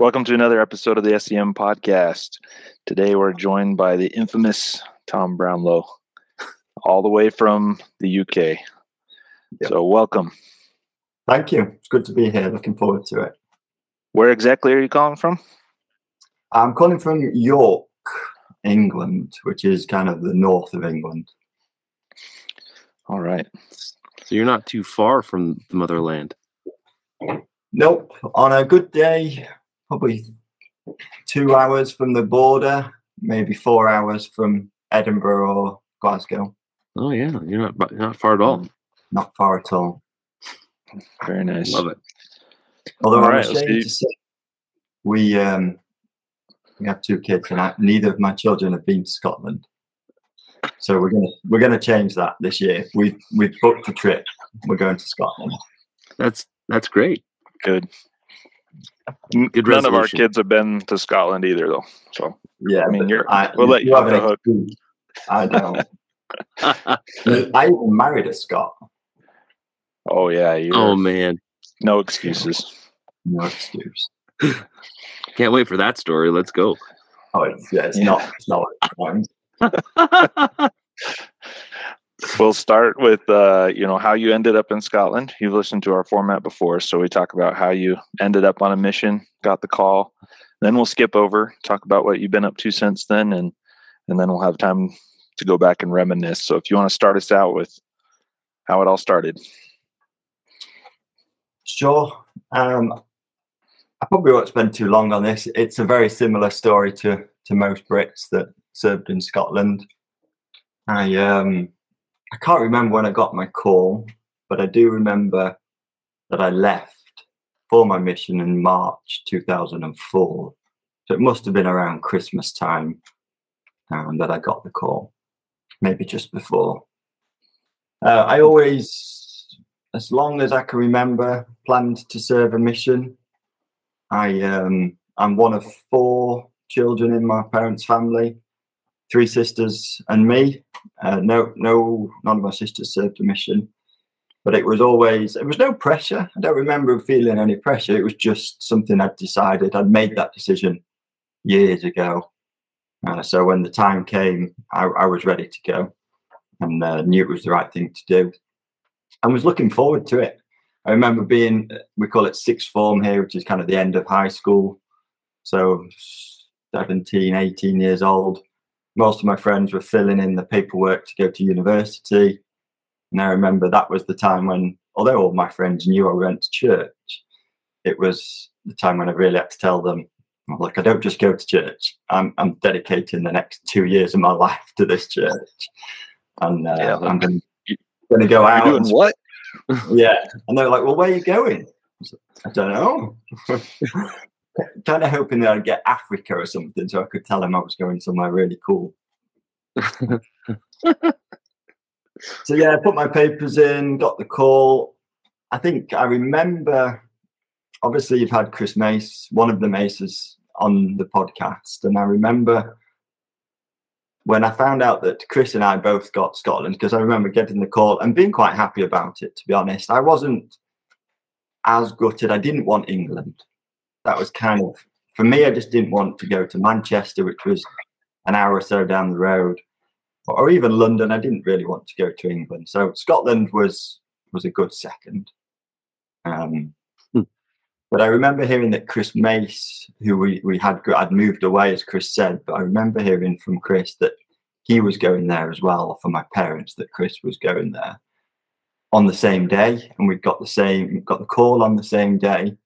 Welcome to another episode of the SEM podcast. Today we're joined by the infamous Tom Brownlow, all the way from the UK. Yep. So, welcome. Thank you. It's good to be here. Looking forward to it. Where exactly are you calling from? I'm calling from York, England, which is kind of the north of England. All right. So you're not too far from the motherland. Nope. On a good day, probably two hours from the border, maybe four hours from Edinburgh or Glasgow. Oh yeah, you're not not far at all. Not far at all. Very nice. Love it. Although all I'm right, ashamed to say, we um, we have two kids, and I, neither of my children have been to Scotland. So we're gonna we're gonna change that this year. We've we've booked a trip. We're going to Scotland. That's that's great. Good. Good None of our kids have been to Scotland either, though. So yeah, I mean, you're. I, we'll let you, you have the hook. I don't. I even married a Scot. Oh yeah. You oh man. No excuses. No excuse. Can't wait for that story. Let's go. Oh, it's, yeah, it's yeah. not. It's not. we'll start with uh, you know how you ended up in Scotland. You've listened to our format before, so we talk about how you ended up on a mission, got the call. Then we'll skip over, talk about what you've been up to since then, and and then we'll have time to go back and reminisce. So if you want to start us out with how it all started. Sure. Um, I probably won't spend too long on this. It's a very similar story to to most Brits that served in Scotland. I um I can't remember when I got my call, but I do remember that I left for my mission in March 2004. So it must have been around Christmas time um, that I got the call, maybe just before. Uh, I always, as long as I can remember, planned to serve a mission. I um, I'm one of four children in my parents' family, three sisters and me. Uh, no, no, none of my sisters served a mission, but it was always there was no pressure. I don't remember feeling any pressure. It was just something I'd decided. I'd made that decision years ago. Uh, so when the time came, I, I was ready to go and uh, knew it was the right thing to do. and was looking forward to it. I remember being, we call it sixth form here, which is kind of the end of high school. So 17, 18 years old. Most of my friends were filling in the paperwork to go to university. And I remember that was the time when, although all my friends knew I went to church, it was the time when I really had to tell them, look, I don't just go to church. I'm, I'm dedicating the next two years of my life to this church. And uh, yeah, I'm going to go out. Doing what? yeah. And they're like, well, where are you going? I, don't know. kind of hoping that I'd get Africa or something so I could tell them I was going somewhere really cool. so yeah, I put my papers in, got the call. I think I remember obviously you've had Chris Mace, one of the Maces on the podcast, and I remember when I found out that Chris and I both got Scotland, because I remember getting the call and being quite happy about it, to be honest. I wasn't as gutted. I didn't want England. That was kind of, for me, I just didn't want to go to Manchester, which was an hour or so down the road, or even London. I didn't really want to go to England. So Scotland was was a good second. Um, hmm. But I remember hearing that Chris Mace, who we, we had had moved away, as Chris said, but I remember hearing from Chris that he was going there as well for my parents, that Chris was going there on the same day. And we got the same, got the call on the same day.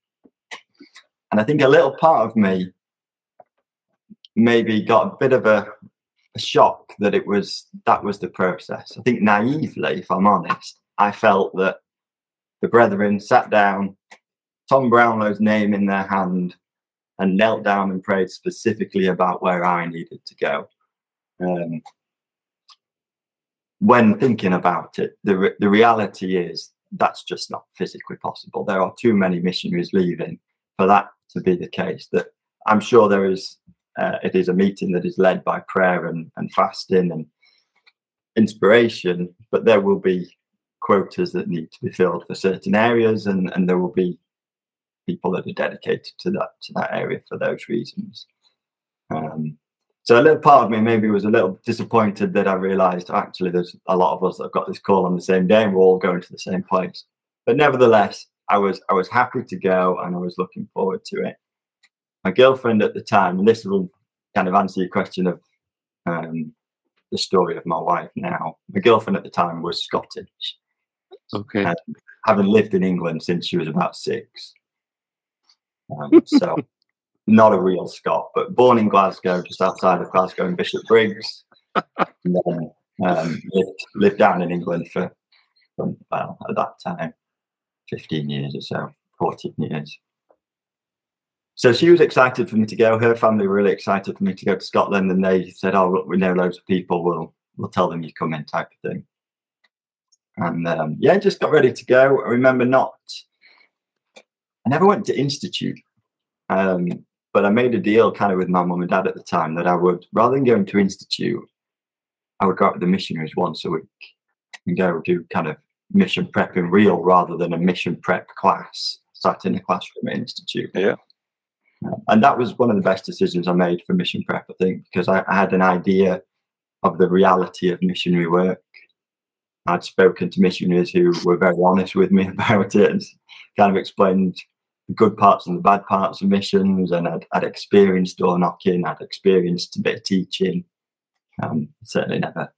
And I think a little part of me maybe got a bit of a, a shock that it was that was the process. I think naively, if I'm honest, I felt that the brethren sat down, Tom Brownlow's name in their hand, and knelt down and prayed specifically about where I needed to go. Um, when thinking about it, the, re- the reality is that's just not physically possible. There are too many missionaries leaving for that to be the case. That I'm sure there is, uh, it is a meeting that is led by prayer and, and fasting and inspiration, but there will be quotas that need to be filled for certain areas, and, and there will be people that are dedicated to that to that area for those reasons. Um, so a little part of me maybe was a little disappointed that I realised actually there's a lot of us that have got this call on the same day and we're all going to the same place. But nevertheless, I was I was happy to go and I was looking forward to it. My girlfriend at the time, and this will kind of answer your question of um, the story of my wife now. My girlfriend at the time was Scottish. Okay. Uh, having lived in England since she was about six. Um, so, not a real Scot, but born in Glasgow, just outside of Glasgow in Bishopbriggs. and then um, lived, lived down in England for, for, well, at that time, 15 years or so, 14 years. So she was excited for me to go. Her family were really excited for me to go to Scotland, and they said, "Oh, look, we know loads of people. We'll we'll tell them you come in," type of thing. And um, yeah, just got ready to go. I remember not. I never went to institute, um, but I made a deal kind of with my mum and dad at the time that I would, rather than going to institute, I would go out with the missionaries once a week and go do kind of mission prep in real rather than a mission prep class sat in a classroom at institute. Yeah. And that was one of the best decisions I made for mission prep, I think, because I, I had an idea of the reality of missionary work. I'd spoken to missionaries who were very honest with me about it and kind of explained the good parts and the bad parts of missions. And I'd, I'd experienced door knocking, I'd experienced a bit of teaching. Um, certainly never,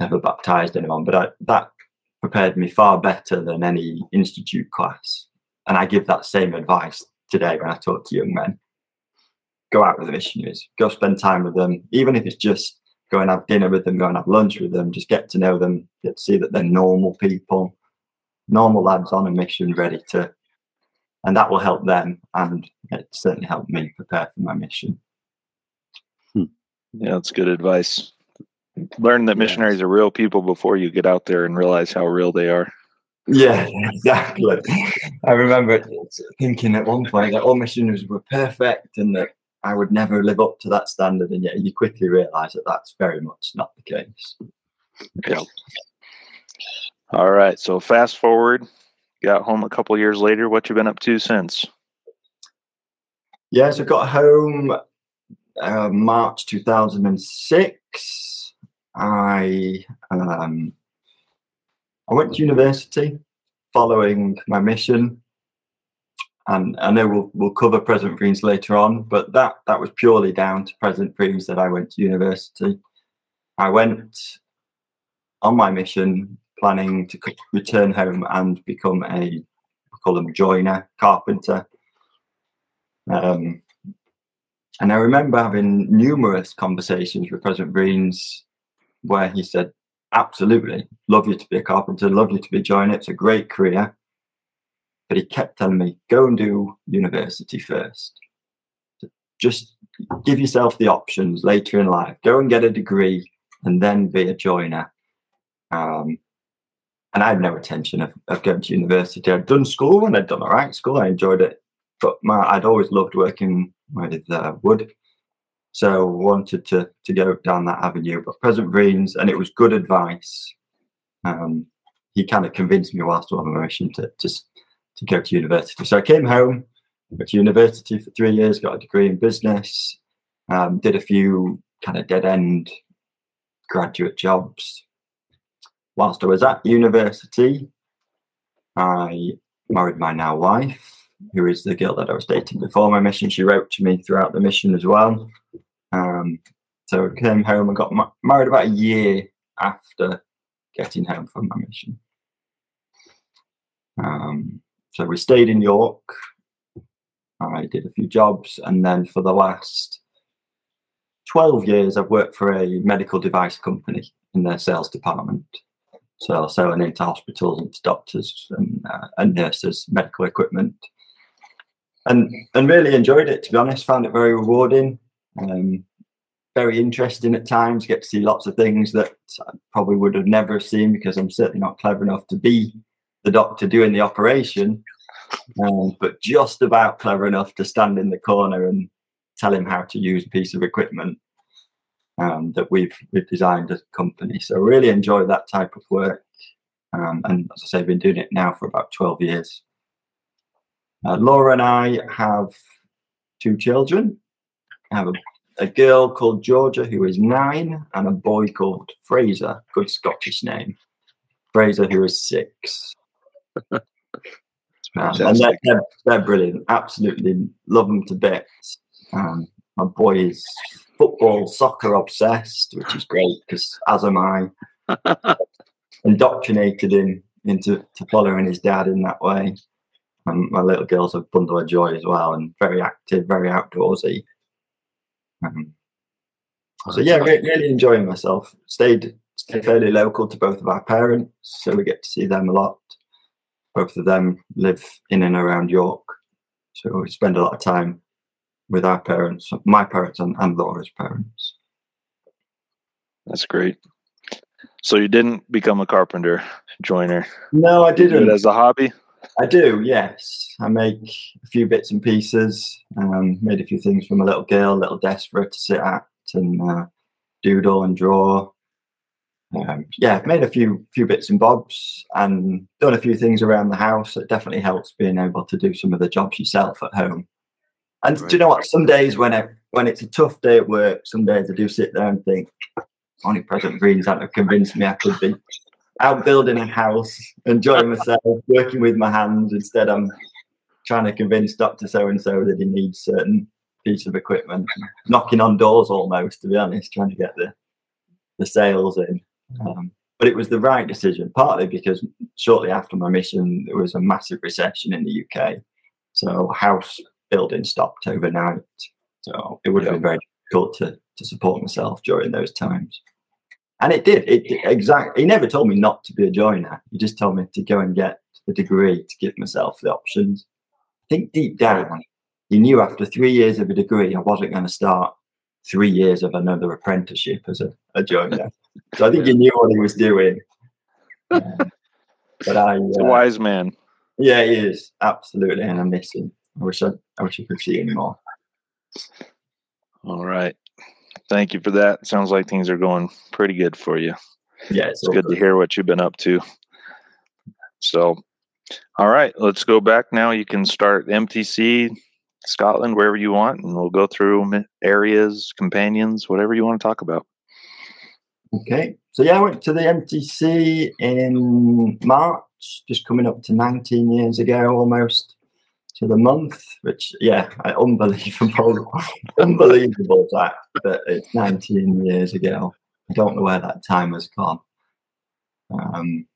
never baptized anyone, but I, that prepared me far better than any institute class. And I give that same advice today when I talk to young men. Go out with the missionaries, go spend time with them, even if it's just go and have dinner with them, go and have lunch with them, just get to know them, get to see that they're normal people, normal lads on a mission, ready to, and that will help them. And it certainly helped me prepare for my mission. Hmm. Yeah, that's good advice. Learn that Yeah. missionaries are real people before you get out there and realize how real they are. Yeah, exactly. I remember thinking at one point that all missionaries were perfect and that I would never live up to that standard. And yet you quickly realize that that's very much not the case. Yeah. All right. So fast forward, got home a couple years later. What you been up to since? Yeah, so I got home uh, March 2006. I um, I went to university following my mission, and I know we'll we'll cover President Greens later on, but that that was purely down to President Greens that I went to university. I went on my mission planning to return home and become a we call them joiner carpenter. Um, and I remember having numerous conversations with President Greens where he said, Absolutely, love you to be a carpenter, love you to be a joiner, it's a great career. But he kept telling me, Go and do university first. Just give yourself the options later in life. Go and get a degree and then be a joiner. Um, and I had no intention of, of going to university. I'd done school and I'd done all right school. I enjoyed it but my, I'd always loved working with uh, wood, so wanted to to go down that avenue. But President Greens, and it was good advice. Um, he kind of convinced me whilst on my mission to just to go to university. So I came home, went to university for three years, got a degree in business, um, did a few kind of dead end graduate jobs. Whilst I was at university, I married my now wife who is the girl that I was dating before my mission. She wrote to me throughout the mission as well. Um, so I came home and got ma- married about a year after getting home from my mission. Um, so we stayed in York. I did a few jobs, and then for the last 12 years, I've worked for a medical device company in their sales department. So selling into hospitals and to doctors and, uh, and nurses, medical equipment and and really enjoyed it. To be honest, found it very rewarding, um, very interesting at times. Get to see lots of things that I probably would have never seen because I'm certainly not clever enough to be the doctor doing the operation, um, but just about clever enough to stand in the corner and tell him how to use a piece of equipment um, that we've we've designed as a company. So really enjoy that type of work, um, and as I say, I've been doing it now for about twelve years. Uh, Laura and I have two children. I have a, a girl called Georgia who is nine, and a boy called Fraser. Good Scottish name. Fraser who is six. Um, and they're, they're, they're brilliant. Absolutely love them to bits. Um, my boy is football, soccer obsessed, which is great because as am I. Indoctrinated him into to following his dad in that way. And my little girl's a bundle of joy as well, and very active, very outdoorsy. Um, so yeah, re- really enjoying myself. Stayed stayed fairly local to both of our parents, so we get to see them a lot. Both of them live in and around York, so we spend a lot of time with our parents, my parents and, and Laura's parents. That's great. So you didn't become a carpenter joiner. No, I didn't. it as a hobby. I do, yes. I make a few bits and pieces. Um, made a few things from a little girl, a little desk for her to sit at and uh, doodle and draw. Um, yeah, I've made a few few bits and bobs and done a few things around the house. It definitely helps being able to do some of the jobs yourself at home. And do you know what? Some days when I, when it's a tough day at work, some days I do sit there and think, only President Greens hadn't have convinced me I could be out building a house, enjoying myself, working with my hands. Instead, I'm trying to convince Doctor So and So that he needs certain piece of equipment, knocking on doors almost. To be honest, trying to get the the sales in. Um, but it was the right decision, partly because shortly after my mission, there was a massive recession in the UK, so house building stopped overnight. So it would have Yeah. been very difficult to to support myself during those times. And it did. It exactly. He never told me not to be a joiner. He just told me to go and get the degree to give myself the options. I think deep down, he knew after three years of a degree, I wasn't going to start three years of another apprenticeship as a, a joiner. so I think he knew what he was doing. Um, but I, He's a uh, wise man. yeah, he is absolutely, and I miss him. I wish I, I wish I could see him more. All right. Thank you for that. Sounds like things are going pretty good for you. Yeah, it's It's good to hear what you've been up to. So, all right, let's go back now. You can start MTC, Scotland, wherever you want, and we'll go through areas, companions, whatever you want to talk about. Okay. So yeah, I went to the MTC in March, just coming up to 19 years ago almost to the month, which yeah, I- unbelievable, unbelievable that that it's 19 years ago. I don't know where that time has gone. Um,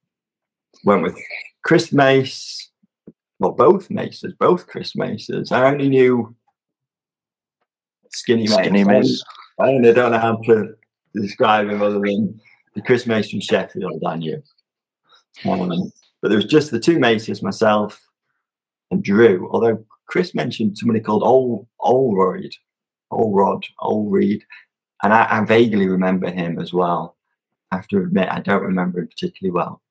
went with Chris Mace, well, both Maces, both Chris Maces. I only knew Skinny Mace. Skinny Mace. I only don't know how to describe him other than the Chris Mace from Sheffield I knew. Um, but there was just the two Maces, myself and Drew. Although Chris mentioned somebody called Ol Olroyd, Olrod, Olreed, and I, I vaguely remember him as well. I have to admit, I don't remember him particularly well.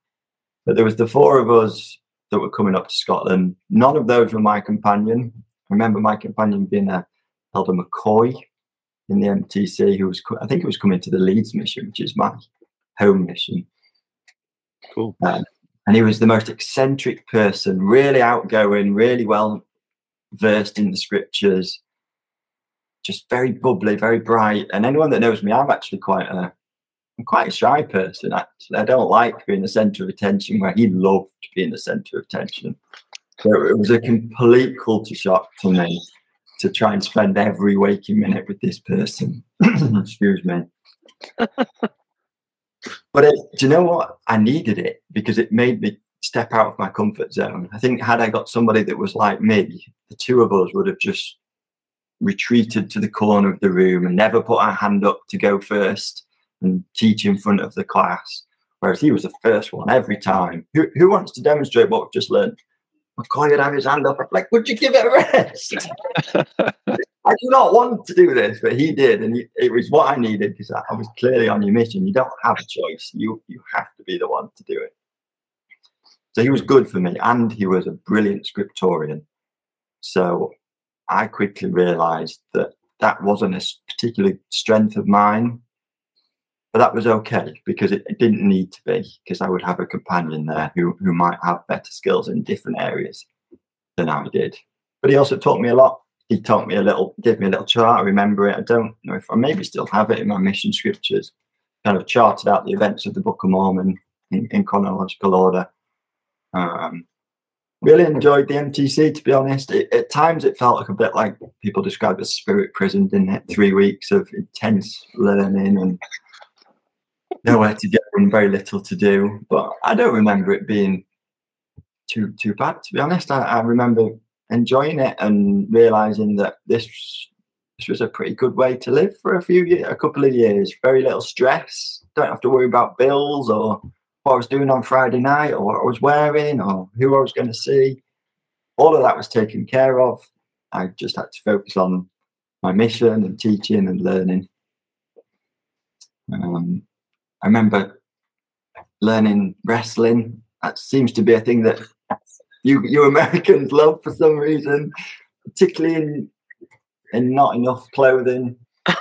But there was the four of us that were coming up to Scotland. None of those were my companion. I remember my companion being a Elder McCoy in the MTC, who was, I think it was coming to the Leeds mission, which is my home mission. Cool. Um, and he was the most eccentric person, really outgoing, really well versed in the scriptures, just very bubbly, very bright. And anyone that knows me, I'm actually quite a, I'm quite a shy person. Actually, I don't like being the centre of attention. Where he loved being the centre of attention. So it was a complete culture shock to me to try and spend every waking minute with this person. Excuse me. but it, do you know what? I needed it because it made me step out of my comfort zone. I think had I got somebody that was like me, the two of us would have just retreated to the corner of the room and never put our hand up to go first and teach in front of the class. Whereas he was the first one every time. Who, who wants to demonstrate what we've just learned? McCoy would have his hand up. I'm like, would you give it a rest? I do not want to do this, but he did, and he, it was what I needed because I, I was clearly on your mission. You don't have a choice; you you have to be the one to do it. So he was good for me, and he was a brilliant scriptorian. So I quickly realised that that wasn't a particular strength of mine, but that was okay because it, it didn't need to be because I would have a companion there who who might have better skills in different areas. than I did. But he also taught me a lot. He taught me a little, gave me a little chart. I remember it. I don't know if I maybe still have it in my mission scriptures. Kind of charted out the events of the Book of Mormon in, in chronological order. Um, really enjoyed the MTC, to be honest. It, at times, it felt like a bit like people describe as spirit prison, didn't it? Three weeks of intense learning and nowhere to go and very little to do. But I don't remember it being too too bad, to be honest. I, I remember enjoying it and realizing that this this was a pretty good way to live for a few years, a couple of years. Very little stress. Don't have to worry about bills or what I was doing on Friday night or what I was wearing or who I was going to see. All of that was taken care of. I just had to focus on my mission and teaching and learning. Um, I remember learning wrestling. That seems to be a thing that you you Americans love for some reason, particularly in in not enough clothing.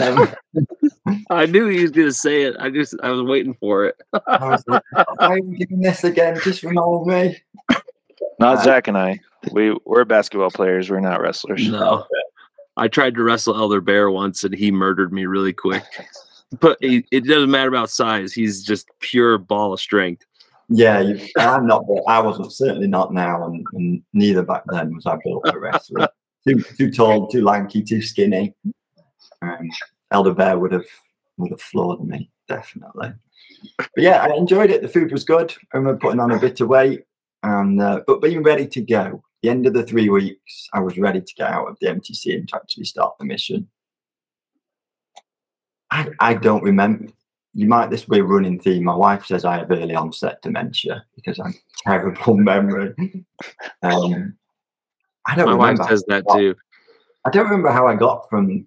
Um, I knew he was going to say it. I just I was waiting for it. I was like, why are we doing this again? Just remind me. Not Uh, Zach and I. We we're basketball players. We're not wrestlers. No. I tried to wrestle Elder Bear once and he murdered me really quick. But he, it doesn't matter about size. He's just pure ball of strength. Yeah, you, I'm not. I wasn't certainly not now, and, and neither back then was I built for wrestling. too too tall, too lanky, too skinny. Um, Elder Bear would have would have floored me definitely. But yeah, I enjoyed it. The food was good. I remember putting on a bit of weight, and uh, but being ready to go. The end of the three weeks, I was ready to get out of the MTC and to actually start the mission. I, I don't remember you might this be a running theme. My wife says I have early onset dementia because I'm terrible memory. Um, I don't My wife remember. says that too. I don't remember how I got from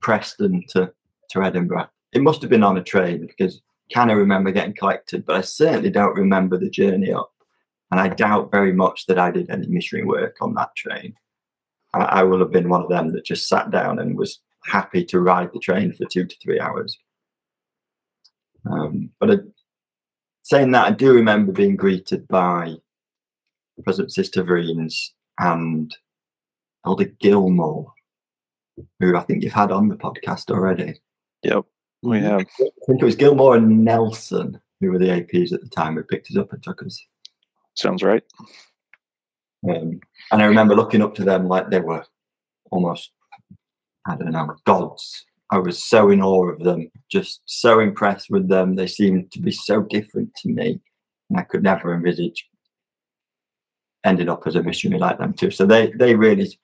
Preston to, to Edinburgh. It must have been on a train because kind of remember getting collected, but I certainly don't remember the journey up. And I doubt very much that I did any missionary work on that train. I, I will have been one of them that just sat down and was happy to ride the train for two to three hours. Um, but I, saying that, I do remember being greeted by President Sister Greens and Elder Gilmore, who I think you've had on the podcast already. Yep, we have. I think it was Gilmore and Nelson, who were the APs at the time, who picked us up and took us. Sounds right. Um, and I remember looking up to them like they were almost, I don't know, gods. I was so in awe of them, just so impressed with them. They seemed to be so different to me, and I could never envisage ended up as a missionary like them too. So they they really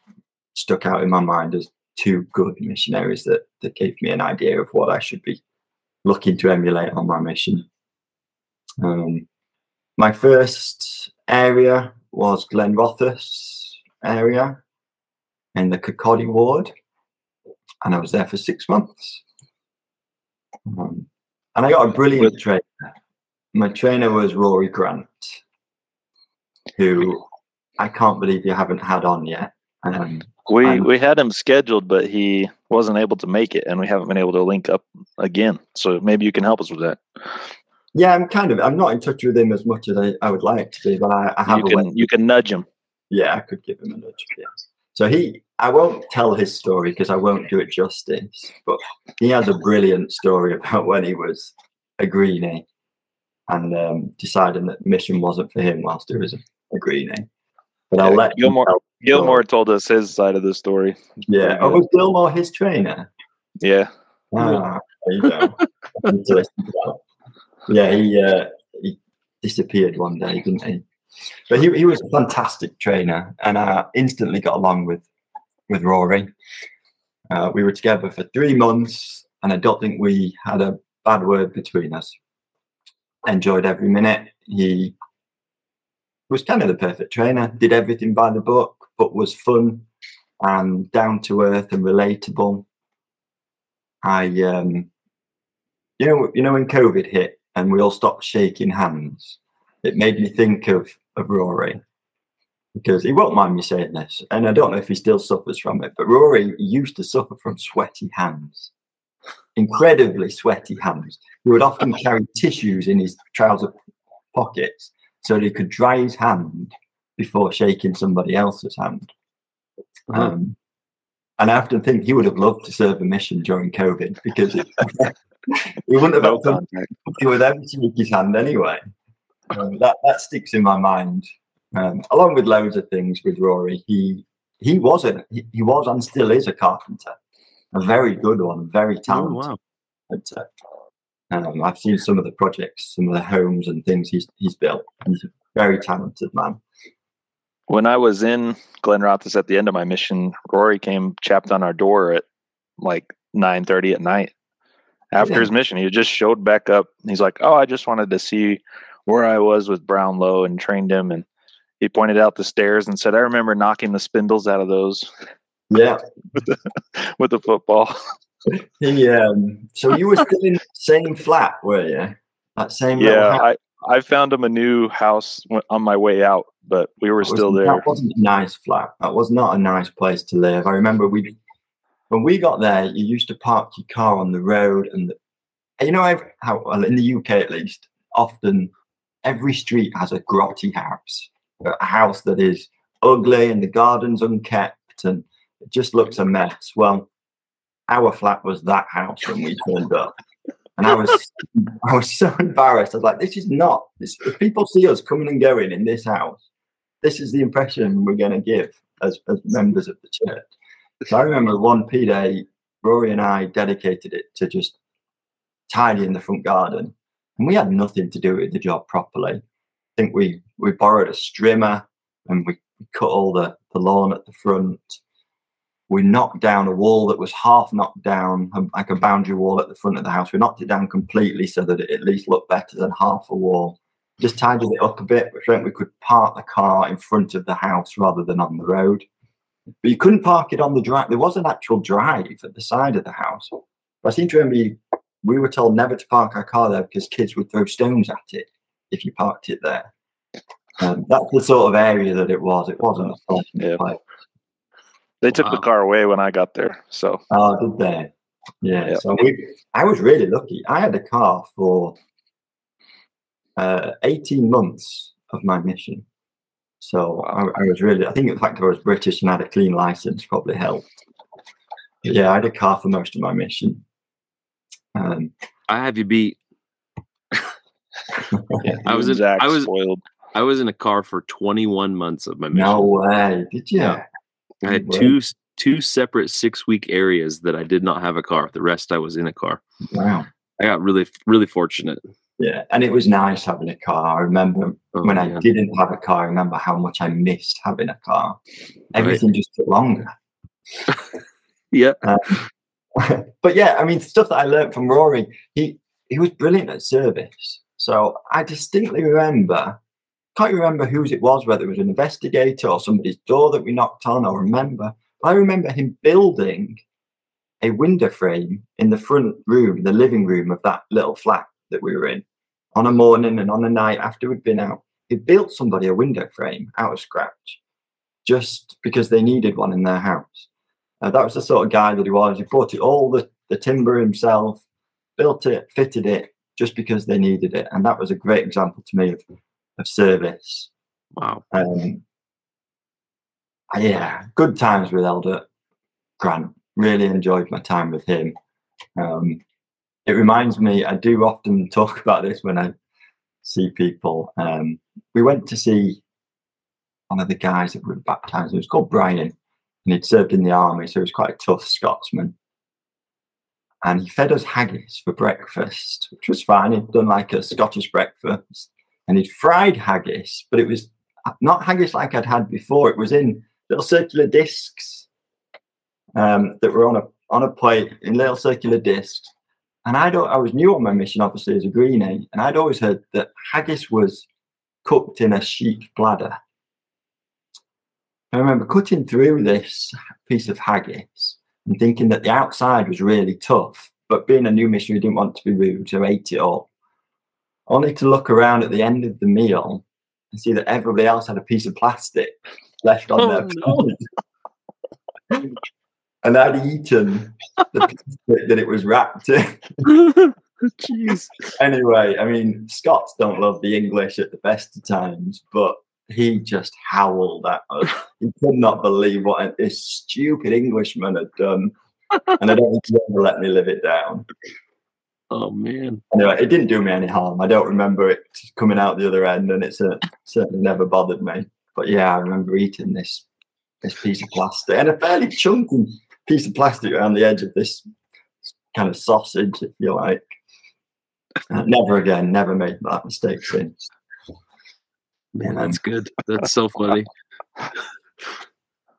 stuck out in my mind as two good missionaries that that gave me an idea of what I should be looking to emulate on my mission. Um, my first area was Glenrothes area in the Kirkcaldy ward, and I was there for six months. Um, and I got a brilliant trainer. My trainer was Rory Grant, who I can't believe you haven't had on yet. Um, We we had him scheduled, but he wasn't able to make it, and we haven't been able to link up again. So maybe you can help us with that. yeah, I'm kind of I'm not in touch with him as much as I, I would like to be, but I, I have You can you can nudge him. Yeah, I could give him a nudge. Yeah. So he, I won't tell his story because I won't do it justice. But he has a brilliant story about when he was a greenie and um, deciding that mission wasn't for him whilst he was a, a greenie. But I'll Yeah, let Gilmore- Gilmore told us his side of the story. Yeah. Oh, was Gilmore his trainer? Yeah, Ah, there you go. I need to listen to that. Yeah, he uh, he disappeared one day, didn't he? But he, he was a fantastic trainer, and I instantly got along with with Rory. Uh, we were together for three months, and I don't think we had a bad word between us. Enjoyed every minute. He was kind of the perfect trainer. Did everything by the book, but was fun and down to earth and relatable. I um you know you know when COVID hit and we all stopped shaking hands, it made me think of of Rory. Because he won't mind me saying this, and I don't know if he still suffers from it, but Rory used to suffer from sweaty hands. Incredibly sweaty hands. He would often carry tissues in his trouser pockets so that he could dry his hand before shaking somebody else's hand. Uh-huh. Um, and I often think he would have loved to serve a mission during COVID because it, he wouldn't have No had to contact. he would ever shake his hand anyway. Um, that that sticks in my mind. Um, along with loads of things with Rory, he he was a he, he was and still is a carpenter, a very good one, very Oh, talented. wow. carpenter. Um, I've seen some of the projects, some of the homes and things he's he's built. He's a very talented man. When I was in Glenrothes at the end of my mission, Rory came chapped on our door at like nine thirty at night. After Yeah. his mission, he just showed back up. He's like, "Oh, I just wanted to see where I was with Brownlow and trained him." And he pointed out the stairs and said, "I remember knocking the spindles out of those Yeah. with the football." yeah. um, so you were still in the same flat, were you? That same yeah, house? I I found him a new house on my way out, but we were still there. That wasn't a nice flat. That was not a nice place to live. I remember we, when we got there, you used to park your car on the road, and the, you know ev- how well in the UK at least, often every street has a grotty house, a house that is ugly and the garden's unkept and it just looks a mess. Well, our flat was that house when we turned up. And I was I was so embarrassed. I was like, this is not this if people see us coming and going in this house, this is the impression we're gonna give as, as members of the church. So I remember one P day, Rory and I dedicated it to just tidying the front garden. And we had nothing to do with the job properly. Think we we borrowed a strimmer and we cut all the, the lawn at the front we knocked down a wall that was half knocked down, um, like a boundary wall at the front of the house. We knocked it down completely so that it at least looked better than half a wall. Just tidied it up a bit, which meant we could park the car in front of the house rather than on the road. But you couldn't park it on the drive. There was an actual drive at the side of the house. But I seem to remember we were told never to park our car there because kids would throw stones at it if you parked it there. Um, that's the sort of area that it was. It wasn't a Yeah. place. They took the car away when I got there, so Oh, did they? Yeah. Yep. So we, I was really lucky. I had a car for uh, 18 months of my mission. So I, I was really, I think the fact that I was British and had a clean license probably helped. But yeah, I had a car for most of my mission. Um, I have you beat. Yeah, I was in- I was- spoiled. I was in a car for 21 months of my mission. no way. Did you? Yeah. I had Wow. two two separate six week areas that I did not have a car. The rest I was in a car. Wow. I got really really fortunate. Yeah. And it was nice having a car. I remember Oh, when I didn't have a car, I remember how much I missed having a car. Everything just took longer. yeah. Um, but yeah, I mean, stuff that I learned from Rory, he he was brilliant at service. So I distinctly remember, can't remember whose it was, whether it was an investigator or somebody's door that we knocked on, or remember. I remember him building a window frame in the front room, the living room of that little flat that we were in, on a morning and on a night after we'd been out. He built somebody a window frame out of scratch, just because they needed one in their house. Uh, that was the sort of guy that he was. He bought it all the, the timber himself, built it, fitted it, just because they needed it. And that was a great example to me of, of service. Wow. Um, yeah, good times with Elder Grant. Really enjoyed my time with him. Um, it reminds me, I do often talk about this when I see people. Um, we went to see one of the guys that were baptized. It was called Brian, and he'd served in the army, so he was quite a tough Scotsman. And he fed us haggis for breakfast, which was fine. He'd done like a Scottish breakfast, and he'd fried haggis, but it was not haggis like I'd had before. It was in little circular discs um, that were on a on a plate in little circular discs. And I don't. I was new on my mission, obviously as a greenie, and I'd always heard that haggis was cooked in a sheep bladder. I remember cutting through this piece of haggis and thinking that the outside was really tough, but being a new missionary, didn't want to be rude, so ate it all. Only to look around at the end of the meal and see that everybody else had a piece of plastic left on Oh, their no. plate. and I'd eaten the plastic that it was wrapped in. Jeez. anyway, I mean, Scots don't love the English at the best of times, but he just howled at us. he could not believe what this stupid Englishman had done. And I don't think he ever let me live it down. Oh man. Anyway, it didn't do me any harm. I don't remember it coming out the other end, and it's a, certainly never bothered me. But yeah, I remember eating this this piece of plastic and a fairly chunky piece of plastic around the edge of this kind of sausage, if you like. Uh, never again, never made that mistake since. Man, that's good. That's so funny.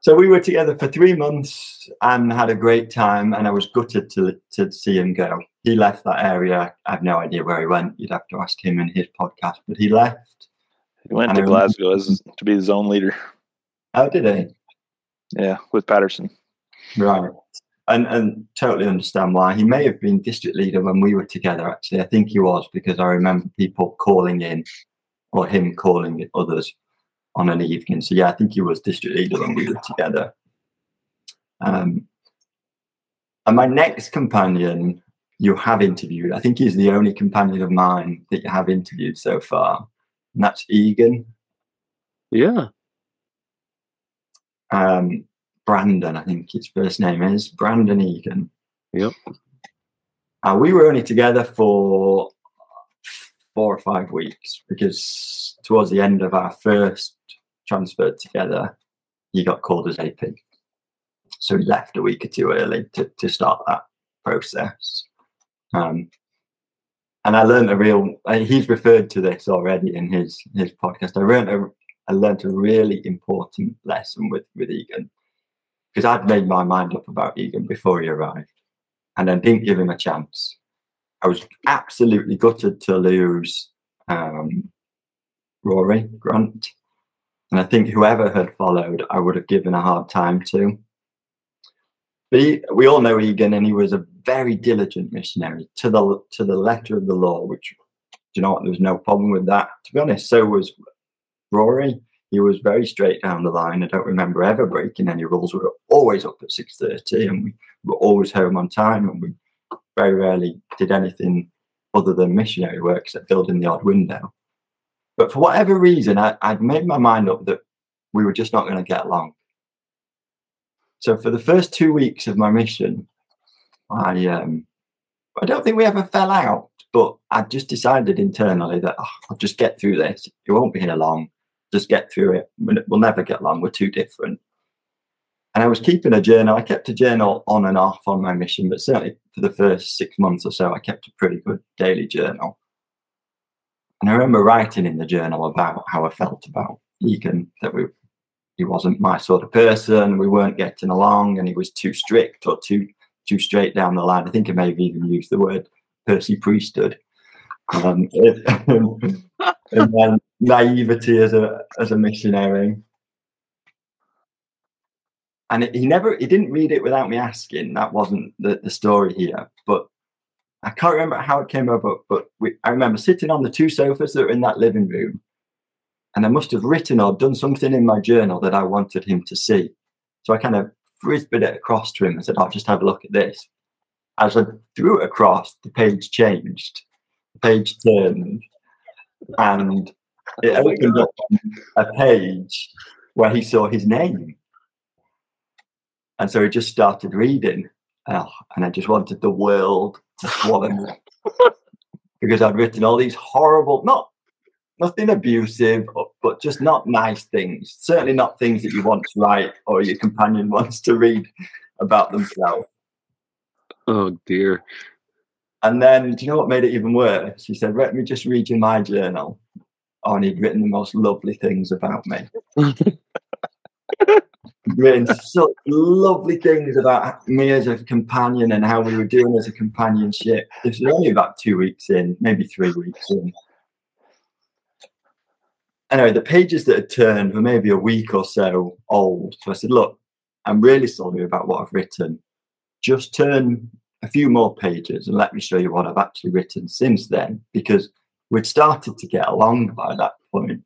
So we were together for three months and had a great time, and I was gutted to to see him go. He left that area. I have no idea where he went. You'd have to ask him in his podcast, but he left. He went to Glasgow as to be his own leader. How did he? Yeah, with Patterson. Right. And and totally understand why. He may have been district leader when we were together, actually. I think he was because I remember people calling in or him calling others on an evening. So yeah, I think he was district leader when we were together. Um and my next companion you have interviewed, I think he's the only companion of mine that you have interviewed so far. And that's Egan. Yeah. um, Brandon, I think his first name is Brandon Egan. Yep. Uh, we were only together for four or five weeks because towards the end of our first transfer together, he got called as AP. So he left a week or two early to, to start that process. Um, and I learned a real, uh, he's referred to this already in his, his podcast. I learned a, I learned a really important lesson with, with Egan because I'd made my mind up about Egan before he arrived and then didn't give him a chance. I was absolutely gutted to lose um, Rory Grant. And I think whoever had followed, I would have given a hard time to. But he, we all know Egan, and he was a very diligent missionary to the to the letter of the law. Which, do you know what? There was no problem with that. To be honest, so was Rory. He was very straight down the line. I don't remember ever breaking any rules. We were always up at six thirty, and we were always home on time, and we very rarely did anything other than missionary work, except building the odd window. But for whatever reason, I, I'd made my mind up that we were just not going to get along. So for the first two weeks of my mission, I um, I don't think we ever fell out, but I just decided internally that oh, I'll just get through this. It won't be here long. Just get through it. We'll we'll never get along. We're too different. And I was keeping a journal. I kept a journal on and off on my mission, but certainly for the first six months or so, I kept a pretty good daily journal. And I remember writing in the journal about how I felt about Egan, that we he wasn't my sort of person. We weren't getting along, and he was too strict or too too straight down the line. I think I may have even used the word Percy priesthood. Um, and then naivety as a as a missionary. And it- he never he didn't read it without me asking. That wasn't the, the story here. But I can't remember how it came about, but we, I remember sitting on the two sofas that were in that living room and I must have written or done something in my journal that I wanted him to see. So I kind of frisbeed it across to him and said, "I'll just have a look at this." As I threw it across, the page changed. The page turned, and it Oh opened up a page where he saw his name. And so he just started reading. Oh, and I just wanted the world to swallow me. because I'd written all these horrible, not nothing abusive, but- but just not nice things. Certainly not things that you want to write or your companion wants to read about themselves. Oh dear. And then, do you know what made it even worse? He said, Let me just read you my journal. Oh, and he'd written the most lovely things about me. Written such lovely things about me as a companion and how we were doing as a companionship. This was only about two weeks in, maybe three weeks in. Anyway, the pages that had turned were maybe a week or so old. So I said, Look, I'm really sorry about what I've written. Just turn a few more pages and let me show you what I've actually written since then, because we'd started to get along by that point.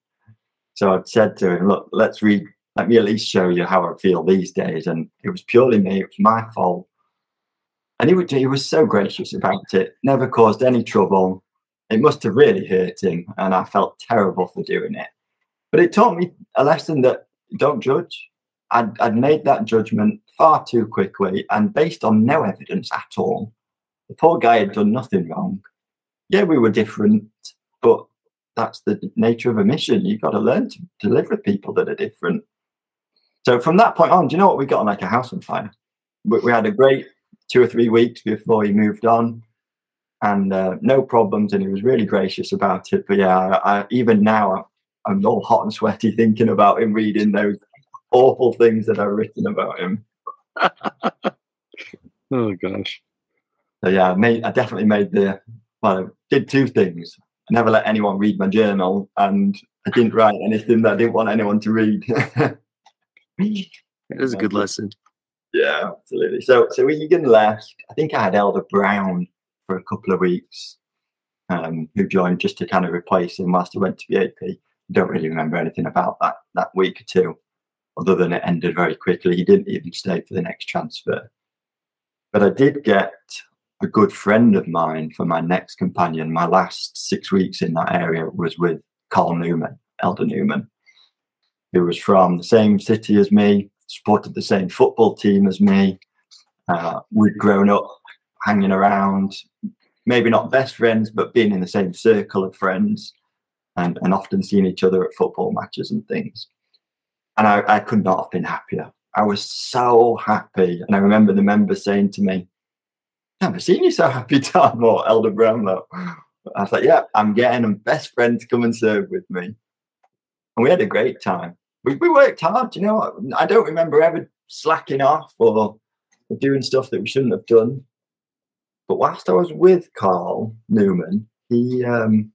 So I'd said to him, Look, let's read, let me at least show you how I feel these days. And it was purely me, it was my fault. And he, would, he was so gracious about it, never caused any trouble. It must have really hurt him, and I felt terrible for doing it. but it taught me a lesson that don't judge. I'd, I'd made that judgment far too quickly and based on no evidence at all. The poor guy had done nothing wrong. Yeah, we were different, but that's the nature of a mission. You've got to learn to, to live with people that are different. So from that point on, do you know what we got on like a house on fire? We, we had a great two or three weeks before he moved on, and uh, no problems, and he was really gracious about it. But yeah, I, I, even now I'm all hot and sweaty thinking about him reading those awful things that are written about him. oh gosh. So yeah, I, made, I definitely made the well, I did two things. I never let anyone read my journal, and I didn't write anything that I didn't want anyone to read. that is a good lesson. Yeah, absolutely. So, so Egan left. I think I had Elder Brown for a couple of weeks, um, who joined just to kind of replace him whilst he went to the AP. Don't really remember anything about that that week or two, other than it ended very quickly. He didn't even stay for the next transfer. But I did get a good friend of mine for my next companion. My last six weeks in that area was with Carl Newman, Elder Newman, who was from the same city as me, supported the same football team as me. Uh, we'd grown up hanging around, maybe not best friends, but being in the same circle of friends and, and often seeing each other at football matches and things. And I, I could not have been happier. I was so happy. And I remember the member saying to me, Never seen you so happy, Tom, or Elder Brownlow. I was like, yeah, I'm getting a best friend to come and serve with me. And we had a great time. We, we worked hard, you know. I don't remember ever slacking off or, or doing stuff that we shouldn't have done. But whilst I was with Carl Newman, he, um,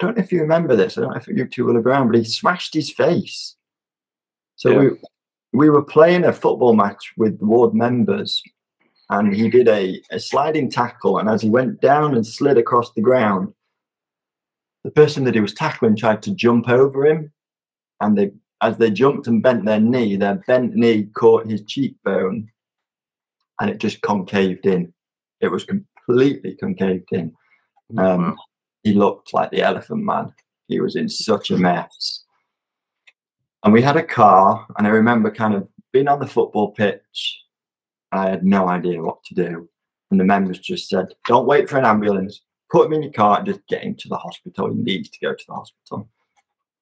I don't know if you remember this, I don't know if you two will around, but he smashed his face. So yeah. we, we were playing a football match with ward members and he did a, a sliding tackle. And as he went down and slid across the ground, the person that he was tackling tried to jump over him. And they, as they jumped and bent their knee, their bent knee caught his cheekbone and it just concaved in. It was completely concaved in. Um, He looked like the elephant man. He was in such a mess. And we had a car, and I remember kind of being on the football pitch I had no idea what to do. And the members just said, don't wait for an ambulance, put him in your car and just get him to the hospital. He needs to go to the hospital.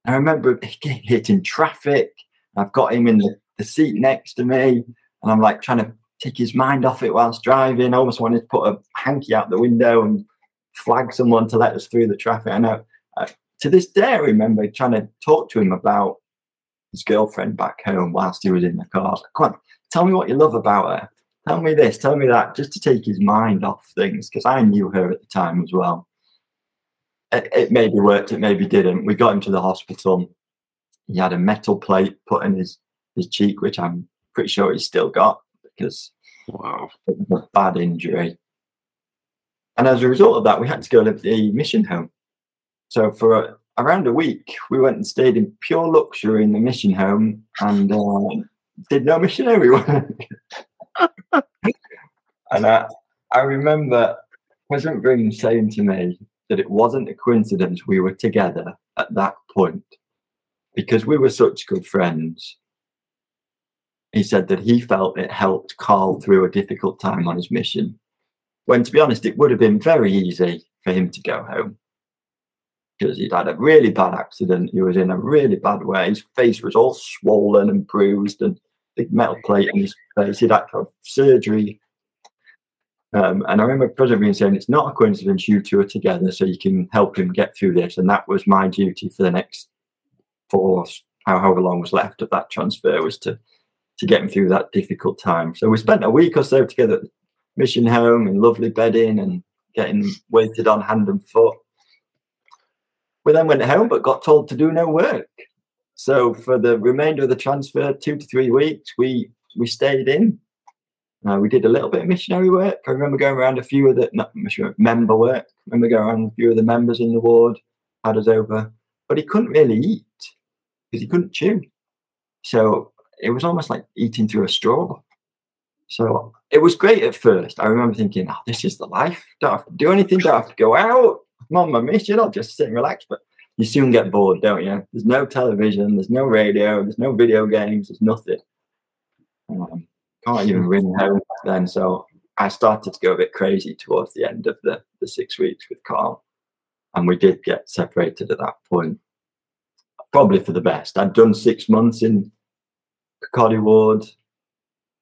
I remember hitting traffic. I've got him in the, the seat next to me, and I'm like trying to take his mind off it whilst driving. I almost wanted to put a hanky out the window and flag someone to let us through the traffic. I know uh, to this day, I remember trying to talk to him about his girlfriend back home whilst he was in the car. Come on, tell me what you love about her tell me this, tell me that, just to take his mind off things because I knew her at the time as well. It, it, maybe worked, it maybe didn't. We got him to the hospital. He had a metal plate put in his, his cheek, which I'm pretty sure he's still got because wow, it was a bad injury. And as a result of that, we had to go to the mission home. So for a, around a week, we went and stayed in pure luxury in the mission home and uh, did no missionary work. and I, I remember President Greens saying to me that it wasn't a coincidence we were together at that point because we were such good friends. He said that he felt it helped Carl through a difficult time on his mission. When, to be honest, it would have been very easy for him to go home because he'd had a really bad accident. He was in a really bad way. His face was all swollen and bruised, and big metal plate in his face. He'd had to have surgery. Um, and I remember President being saying, it's not a coincidence you two are together, so you can help him get through this. And that was my duty for the next four, however long was left of that transfer, was to to get him through that difficult time. So we spent a week or so together at mission home in lovely bedding and getting waited on hand and foot. We then went home, but got told to do no work. So for the remainder of the transfer, two to three weeks, we we stayed in. Uh, we did a little bit of missionary work. I remember going around a few of the not missionary, member work. I remember going around a few of the members in the ward, had us over, but he couldn't really eat because he couldn't chew. So it was almost like eating through a straw. So it was great at first. I remember thinking, oh, this is the life. Don't have to do anything. Don't have to go out. I'm on my mission. I'll just sit and relax. But you soon get bored, don't you? There's no television, there's no radio, there's no video games, there's nothing. Um, can't even ring home then. So I started to go a bit crazy towards the end of the, the six weeks with Carl. And we did get separated at that point. Probably for the best. I'd done six months in Kirkcaldy Ward.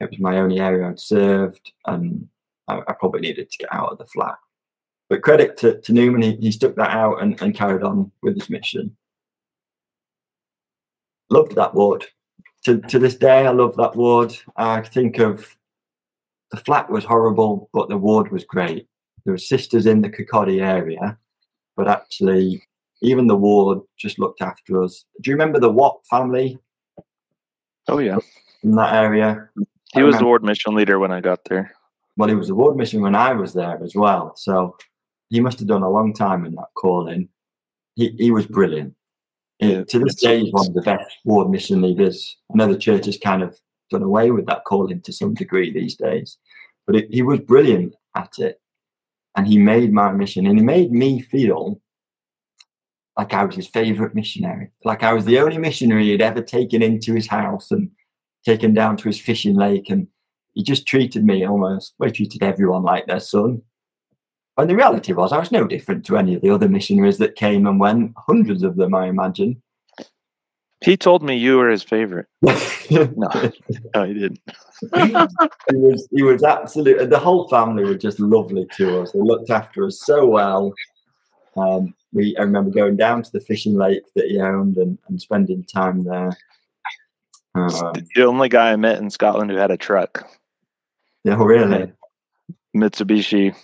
It was my only area I'd served, and I, I probably needed to get out of the flat. But credit to, to Newman, he, he stuck that out and, and carried on with his mission. Loved that ward. To, to this day, I love that ward. I think of the flat was horrible, but the ward was great. There were sisters in the Kirkcaldy area, but actually, even the ward just looked after us. Do you remember the Watt family Oh yeah, in that area? he I was the ward mission leader when I got there. Well, he was the ward mission when I was there as well. So he must have done a long time in that calling. He he was brilliant. Yeah, to this day, he's one of the best ward mission leaders. I know the church has kind of done away with that calling to some degree these days, but it, he was brilliant at it, and he made my mission, and he made me feel like I was his favorite missionary, like I was the only missionary he'd ever taken into his house and taken down to his fishing lake, and he just treated me almost. Well, he treated everyone like their son. And the reality was, I was no different to any of the other missionaries that came and went. Hundreds of them, I imagine. He told me you were his favorite. No, no, he didn't. was he was absolutely the whole family were just lovely to us. They looked after us so well. Um, we I remember going down to the fishing lake that he owned and, and spending time there. Um, The only guy I met in Scotland who had a truck, yeah, really. Mitsubishi,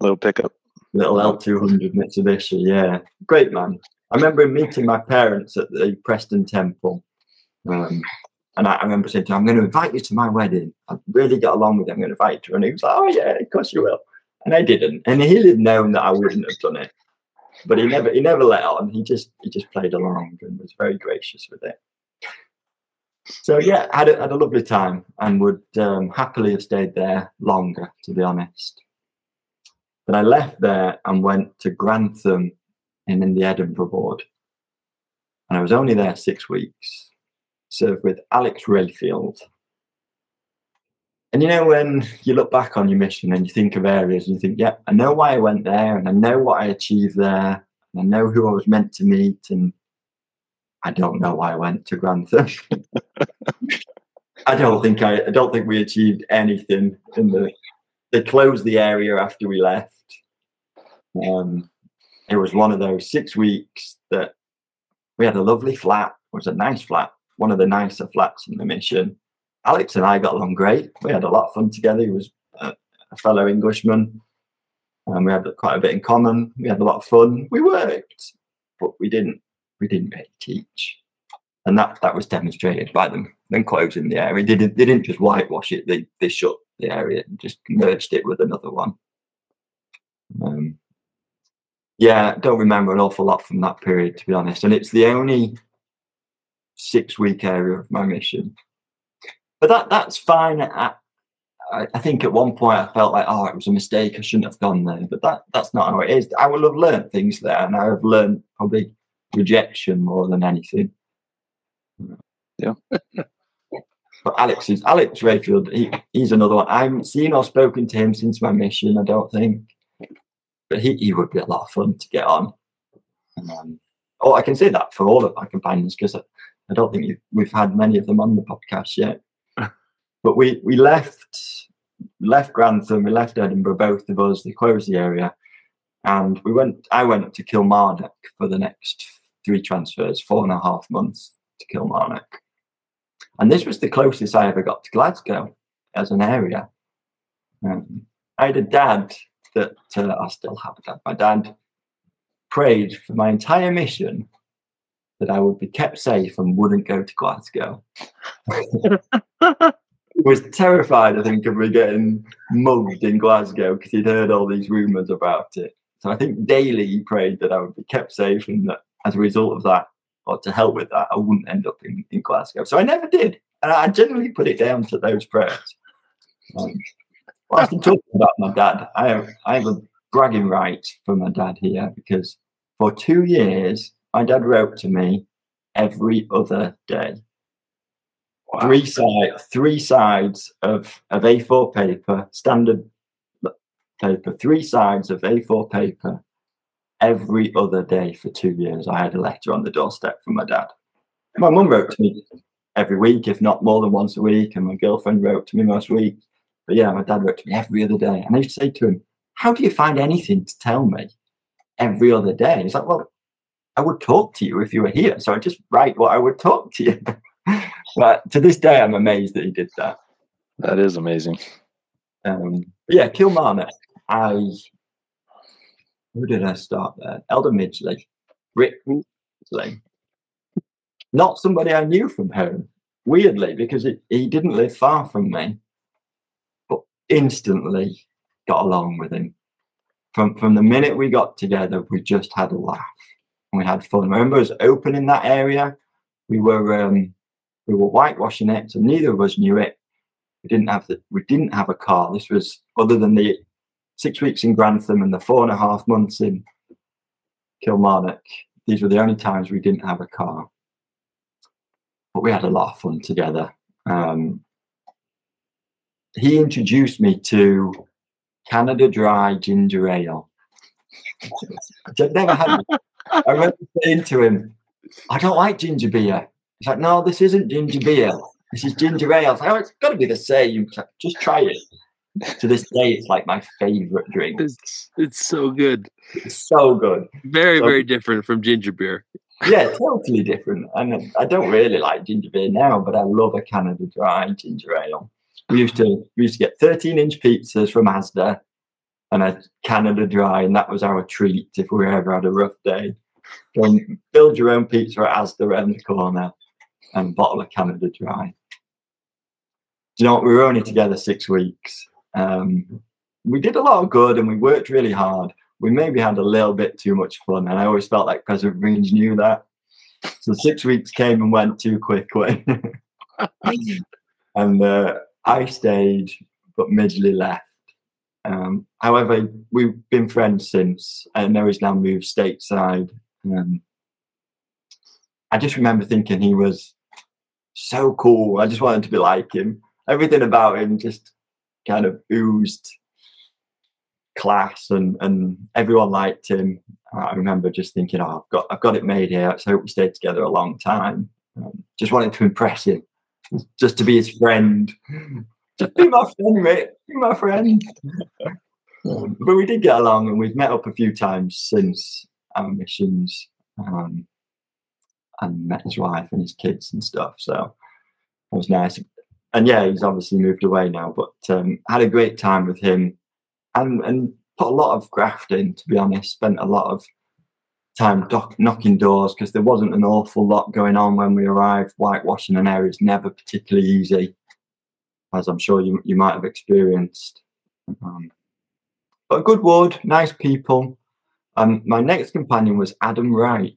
little pickup. Little L200 Mitsubishi, yeah. Great man. I remember meeting my parents at the Preston Temple. Um, and I, remember saying to him, I'm going to invite you to my wedding. I really get along with him. I'm going to invite you. And he was like, Oh, yeah, of course you will. And I didn't. And he'd have known that I wouldn't have done it. But he never he never let on. He just he just played along and was very gracious with it. So yeah, had a, had a lovely time and would um, happily have stayed there longer, to be honest. But I left there and went to Granton in, in the Edinburgh board. And I was only there six weeks, served with Alex Rayfield. And you know, when you look back on your mission and you think of areas and you think, yeah, I know why I went there and I know what I achieved there and I know who I was meant to meet and I don't know why I went to Granton. I don't think I, I don't think we achieved anything in the they closed the area after we left. Um, it was one of those six weeks that we had a lovely flat. It was a nice flat, one of the nicer flats in the mission. Alex and I got along great. We had a lot of fun together. He was a, a fellow Englishman, and we had quite a bit in common. We had a lot of fun. We worked, but we didn't. We didn't really teach, and that that was demonstrated by them then closing the area. They didn't. They didn't just whitewash it. They they shut the area and just merged it with another one. Um, yeah, don't remember an awful lot from that period, to be honest. And it's the only six week area of my mission. But that that's fine. I, I, think at one point I felt like, oh, it was a mistake. I shouldn't have gone there. But that that's not how it is. I will have learned things there, and I have learned probably rejection more than anything. Yeah. But Alex is Alex Rayfield. He, he's another one. I haven't seen or spoken to him since my mission. I don't think, but he, he would be a lot of fun to get on. Um, oh, I can say that for all of my companions because I, I don't think you've, we've had many of them on the podcast yet. but we we left left Granton, we left Edinburgh, both of us. They closed the area, and we went. I went up to Kilmarnock for the next three transfers, four and a half months to Kilmarnock. And this was the closest I ever got to Glasgow as an area. Um, I had a dad that uh, I still have a dad. My dad prayed for my entire mission that I would be kept safe and wouldn't go to Glasgow. was terrified, I think, of me getting mugged in Glasgow because he'd heard all these rumours about it. So I think daily he prayed that I would be kept safe and that as a result of that, or to help with that, I wouldn't end up in, in Glasgow. So I never did. And I generally put it down to those prayers. Um, whilst I'm talking about my dad, I have, I have a bragging right for my dad here because for two years my dad wrote to me every other day. Wow. Three side, three sides of, of A4 paper, standard paper, three sides of A4 paper every other day for two years. I had a letter on the doorstep from my dad. My mum wrote to me every week, if not more than once a week, and my girlfriend wrote to me most weeks. But yeah, my dad wrote to me every other day. And I used to say to him, How do you find anything to tell me every other day? He's like, Well, I would talk to you if you were here. So I just write what I would talk to you. but to this day, I'm amazed that he did that. That is amazing. Um, yeah, Kilmarnock. I who did I start there? Elder Midgley, Rick Midgley. Not somebody I knew from home, weirdly, because he didn't live far from me, but instantly got along with him. From from the minute we got together, we just had a laugh and we had fun. I remember us opening that area. We were um, we were whitewashing it, so neither of us knew it. We didn't have the we didn't have a car. This was other than the six weeks in Granton and the four and a half months in Kilmarnock. These were the only times we didn't have a car. But we had a lot of fun together. Um, he introduced me to Canada Dry Ginger Ale. I'd never had. I remember saying to him, I don't like ginger beer. He's like, no, this isn't ginger beer. This is ginger ale. I like, oh, it's got to be the same. Just try it. To this day, it's like my favorite drink. It's it's so good. It's so good. Very So- very different from ginger beer. Yeah, totally different. And I don't really like ginger beer now, but I love a Canada Dry ginger ale. We used to we used to get 13 inch pizzas from Asda and a Canada Dry, and that was our treat if we ever had a rough day. Go and build your own pizza at Asda around the corner and bottle of Canada Dry. Do you know what? We were only together six weeks. Um, we did a lot of good and we worked really hard. We maybe had a little bit too much fun, and I always felt like President Greens knew that. So six weeks came and went too quickly. and uh, I stayed, but Midgley left. Um, however, we've been friends since, and now he's now moved stateside. Um, I just remember thinking he was so cool. I just wanted to be like him. Everything about him just kind of oozed class, and and everyone liked him. I remember just thinking, "Oh, I've got I've got it made here." So we stayed together a long time. Um, just wanted to impress him, just to be his friend. Just be my friend, mate. Be my friend. But we did get along, and we've met up a few times since our missions, um, and met his wife and his kids and stuff. So it was nice. And yeah, he's obviously moved away now, but um, had a great time with him, and and put a lot of graft in. To be honest, spent a lot of time knocking doors because there wasn't an awful lot going on when we arrived. Whitewashing an area is never particularly easy, as I'm sure you you might have experienced. Um, but a good ward, nice people. Um, my next companion was Adam Wright.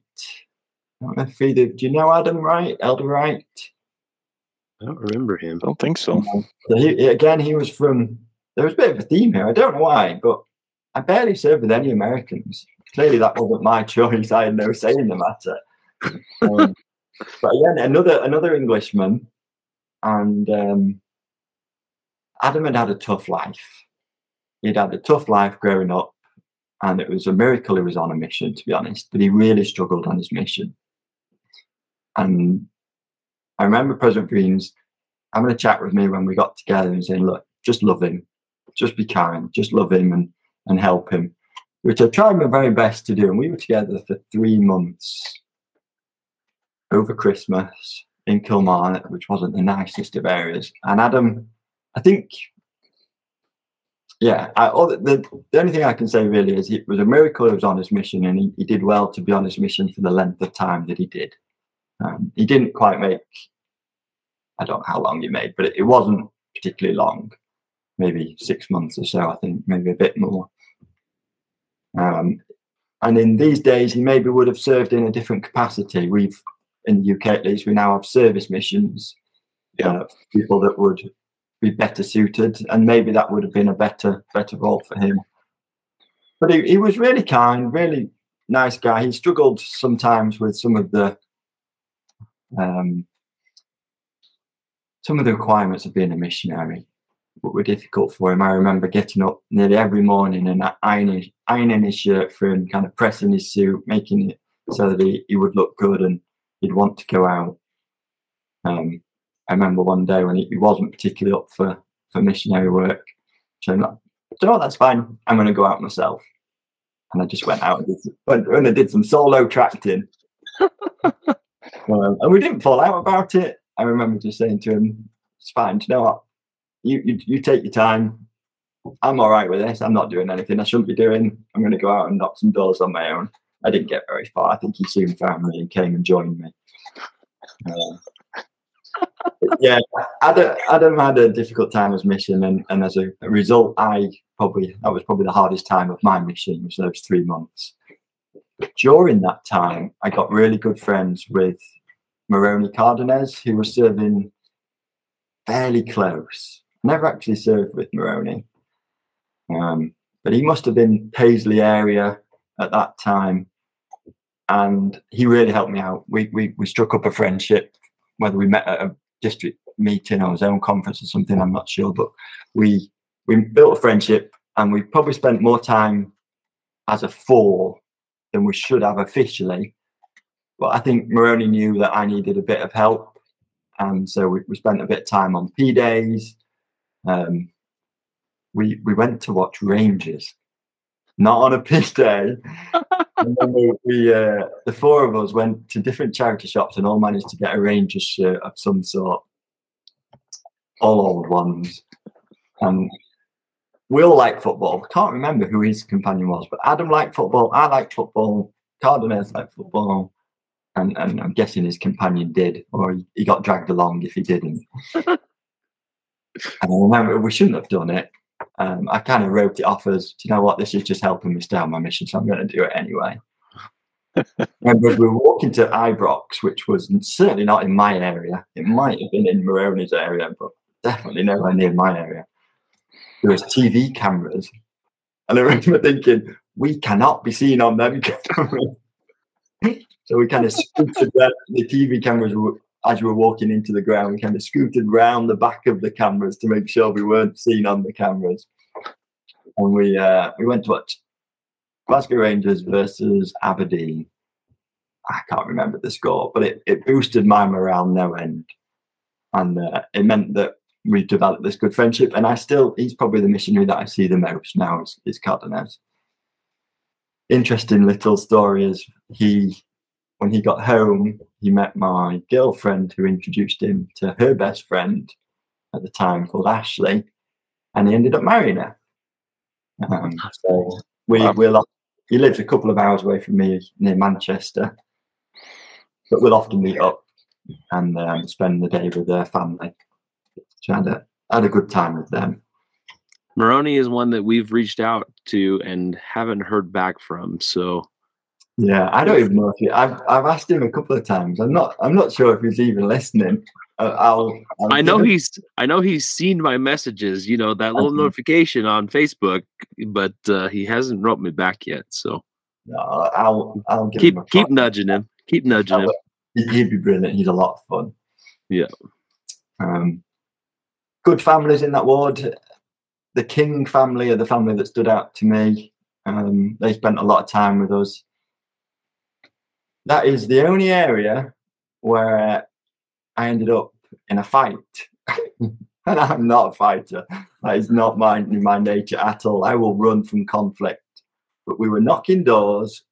I don't know if either, do you know Adam Wright, Elder Wright? I don't remember him. I don't think so. So he, again, he was from. There was a bit of a theme here. I don't know why, but I barely served with any Americans. Clearly, that wasn't my choice. I had no say in the matter. Um, but again, another another Englishman, and um, Adam had had a tough life. He'd had a tough life growing up, and it was a miracle he was on a mission, to be honest. But he really struggled on his mission, and I remember President Greens having a chat with me when we got together and saying, look, just love him. Just be kind. Just love him and, and help him, which I tried my very best to do. And we were together for three months over Christmas in Kilmarnock, which wasn't the nicest of areas. And Adam, I think, yeah, I, the, the only thing I can say really is it was a miracle he was on his mission and he, he did well to be on his mission for the length of time that he did. Um, he didn't quite make, I don't know how long he made, but it, it wasn't particularly long, maybe six months or so, I think, maybe a bit more. Um, and in these days, he maybe would have served in a different capacity. We've, in the UK at least, we now have service missions, Yeah. uh, people that would be better suited, and maybe that would have been a better better role for him. But he, he was really kind, really nice guy. He struggled sometimes with some of the um, some of the requirements of being a missionary were difficult for him. I remember getting up nearly every morning and ironing, ironing his shirt for him, kind of pressing his suit, making it so that he, he would look good and he'd want to go out. Um, I remember one day when he, he, wasn't particularly up for, for missionary work. So I'm like, so that's fine. I'm going to go out myself. And I just went out and, did, went, and I did some solo tracting. um, and we didn't fall out about it. I remember just saying to him, it's fine. Do you know what? You, you, you take your time. I'm all right with this. I'm not doing anything I shouldn't be doing. I'm going to go out and knock some doors on my own. I didn't get very far. I think he soon found me and came and joined me. Uh, yeah, Adam, Adam had a difficult time as mission, and, and as a, a, result, I probably that was probably the hardest time of my mission was those three months. But during that time, I got really good friends with Moroni Cardenas, who was serving fairly close. Never actually served with Moroni, um, but he must have been Paisley area at that time, and he really helped me out. We we we struck up a friendship whether we met at a district meeting or zone conference or something, I'm not sure. But we we built a friendship and we probably spent more time as a four than we should have officially. But I think Moroni knew that I needed a bit of help. And so we, we spent a bit of time on P days. Um, we we went to watch Rangers, not on a P day. and then we, we uh, the four of us went to different charity shops and all managed to get a Rangers shirt of some sort, all old ones. And we all like football. I can't remember who his companion was, but Adam liked football. I liked football. Cardenas liked football. And, and I'm guessing his companion did, or he, got dragged along if he didn't. and I remember we shouldn't have done it um, I kind of wrote it off as, do you know what, this is just helping me stay on my mission, so I'm going to do it anyway. Remember, we were walking to Ibrox, which was certainly not in my area. It might have been in Moroni's area, but definitely nowhere near my area. There was TV cameras, and I remember thinking, we cannot be seen on them cameras. so we kind of scooted the, the TV cameras as we were walking into the ground, we kind of scooted round the back of the cameras to make sure we weren't seen on the cameras. And we uh, we went to watch Glasgow Rangers versus Aberdeen. I can't remember the score, but it, it boosted my morale no end. And uh, it meant that we developed this good friendship. And I still, he's probably the missionary that I see the most now is, is Cardenas. Interesting little story is he when he got home, he met my girlfriend who introduced him to her best friend at the time called Ashley, and he ended up marrying her. Um, so we wow. will. He lives a couple of hours away from me near Manchester, but we'll often meet up and um, spend the day with their family. So I had a, had a good time with them. Moroni is one that we've reached out to and haven't heard back from. So yeah, I don't even know if he, I've I've asked him a couple of times. I'm not I'm not sure if he's even listening. Uh, I'll, I'll i know he's I know he's seen my messages. You know that little notification on Facebook, but uh, he hasn't wrote me back yet. So no, I'll I'll keep keep nudging him. Keep nudging him. He'd be brilliant. He's a lot of fun. Yeah. Um, good families in that ward. The King family are the family that stood out to me. Um, they spent a lot of time with us that is the only area where I ended up in a fight. and I'm not a fighter. That is not my my nature at all. I will run from conflict. But we were knocking doors.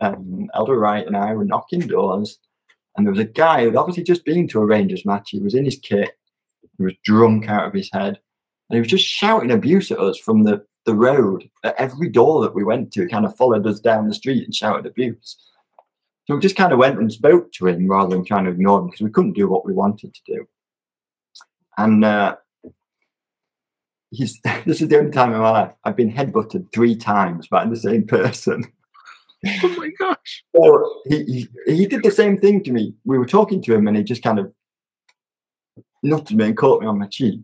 Um, Elder Wright and I were knocking doors, and there was a guy who'd obviously just been to a Rangers match. He was in his kit. He was drunk out of his head, and he was just shouting abuse at us from the the road at every door that we went to. He kind of followed us down the street and shouted abuse. So we just kind of went and spoke to him rather than trying to ignore him because we couldn't do what we wanted to do. And uh, he's this is the only time in my life I've been headbutted three times by the same person. Oh my gosh! So he, he he did the same thing to me. We were talking to him, and he just kind of nutted me and caught me on my cheek.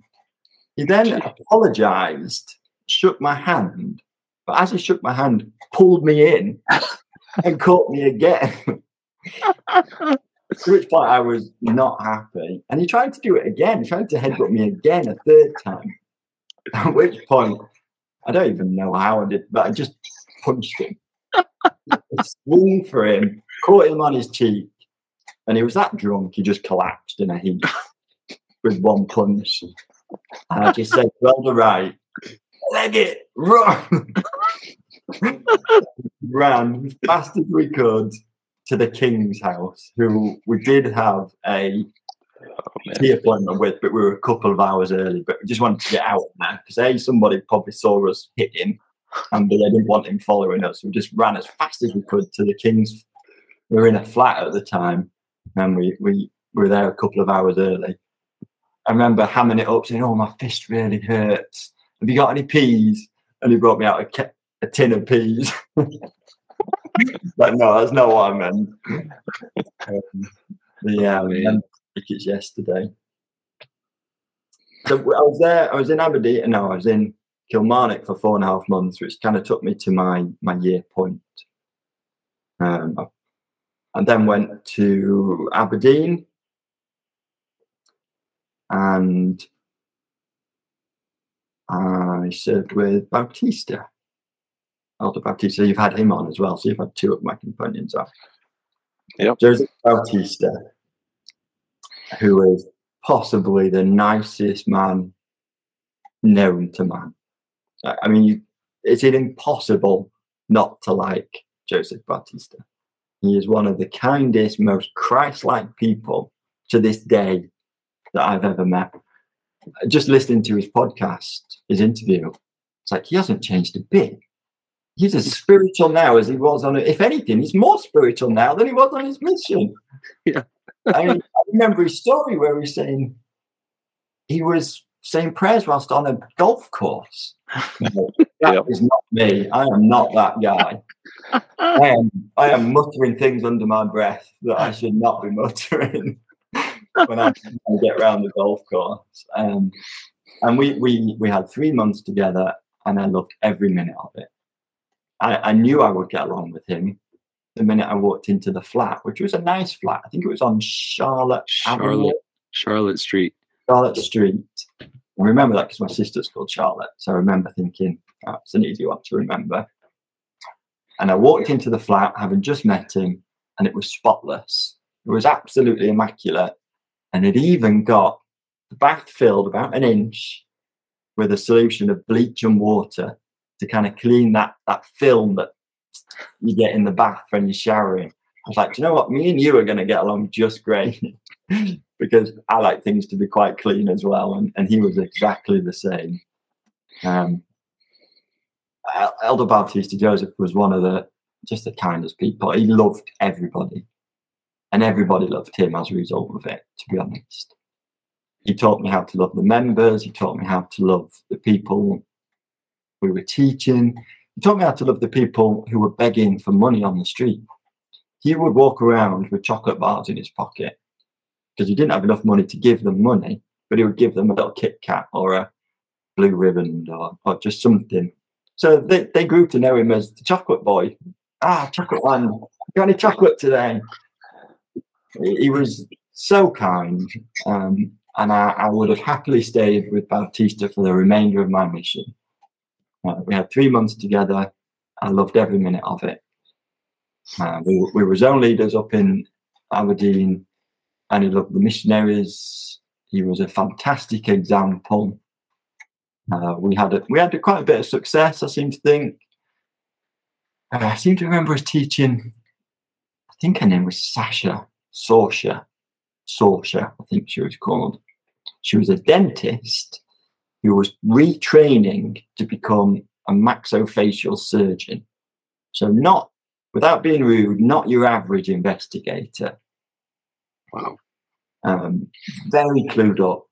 He then apologized, shook my hand, but as he shook my hand, pulled me in and caught me again. to which point I was not happy. And he tried to do it again. He tried to headbutt me again a third time. At which point, I don't even know how I did, but I just punched him. Swung for him, caught him on his cheek, and he was that drunk he just collapsed in a heap with one punch. And I just said, "Well, the right, leg it, run!" Ran as fast as we could to the King's house, who we did have a Oh, tea appointment with, but we were a couple of hours early. But we just wanted to get out now because a somebody probably saw us hit him, and they didn't want him following us. We just ran as fast as we could to the King's. We were in a flat at the time, and we we were there a couple of hours early. I remember hamming it up, saying, "Oh, my fist really hurts. Have you got any peas?" And he brought me out a, ca- a tin of peas. but no, that's not what I meant. Um, yeah, I man. remember tickets yesterday. So I was there. I was in Aberdeen. No, I was in Kilmarnock for four and a half months, which kind of took me to my my year point. Um, and then went to Aberdeen, and I served with Bautista, Elder Bautista. You've had him on as well, so you've had two of my companions on. Yep. Joseph Bautista, who is possibly the nicest man known to man. I mean, you- it's impossible not to like Joseph Bautista. He is one of the kindest, most Christ-like people to this day that I've ever met. Just listening to his podcast, his interview, it's like he hasn't changed a bit. He's as spiritual now as he was on it. If anything, he's more spiritual now than he was on his mission. Yeah. I, I remember his story where he's saying he was saying prayers whilst on a golf course. That is Yep. not me. I am not that guy. I am I am muttering things under my breath that I should not be muttering when I, I get around the golf course. Um, and we, we we had three months together, and I loved every minute of it. I, I knew I would get along with him the minute I walked into the flat, which was a nice flat. I think it was on Charlotte Avenue, Charlotte, Charlotte Street. Charlotte Street. I remember that because my sister's called Charlotte. So I remember thinking, oh, it's an easy one to remember. And I walked into the flat having just met him, and it was spotless. It was absolutely immaculate. And it even got the bath filled about an inch with a solution of bleach and water to kind of clean that, that film that you get in the bath when you're showering. I was like, "Do you know what? Me and you are going to get along just great because I like things to be quite clean as well. And, and he was exactly the same. Um, Elder Bautista Joseph was one of the just the kindest people. He loved everybody, and everybody loved him as a result of it. To be honest, he taught me how to love the members. He taught me how to love the people we were teaching. He taught me how to love the people who were begging for money on the street. He would walk around with chocolate bars in his pocket because he didn't have enough money to give them money, but he would give them a little Kit Kat or a Blue Riband or, or just something. So they, they grew to know him as the chocolate boy. Ah, chocolate man, got any chocolate today? He, he was so kind, um, and I, I would have happily stayed with Bautista for the remainder of my mission. Uh, we had three months together. I loved every minute of it. Uh, we, we were zone leaders up in Aberdeen, and he loved the missionaries. He was a fantastic example. Uh, we had a, we had a, quite a bit of success. I seem to think. Uh, I seem to remember us teaching. I think her name was Sasha Sorsha. Sorsha, I think she was called. She was a dentist who was retraining to become a maxillofacial surgeon. So not, without being rude, not your average investigator. Wow. Um, very clued up,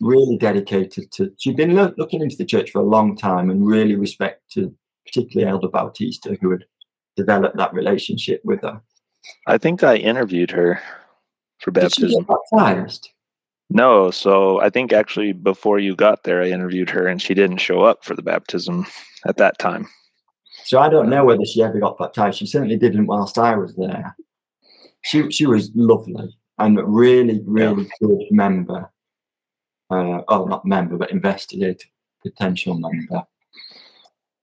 really dedicated to. She'd been loo- looking into the church for a long time and really respected, particularly Elder Bautista, who had developed that relationship with her. I think I interviewed her for Did she baptism. get baptized? No, so I think actually before you got there, I interviewed her and she didn't show up for the baptism at that time. So I don't know whether she ever got baptized. She certainly didn't whilst I was there. She she was lovely and a really really good member. Uh, oh, not member, but investigator, potential member.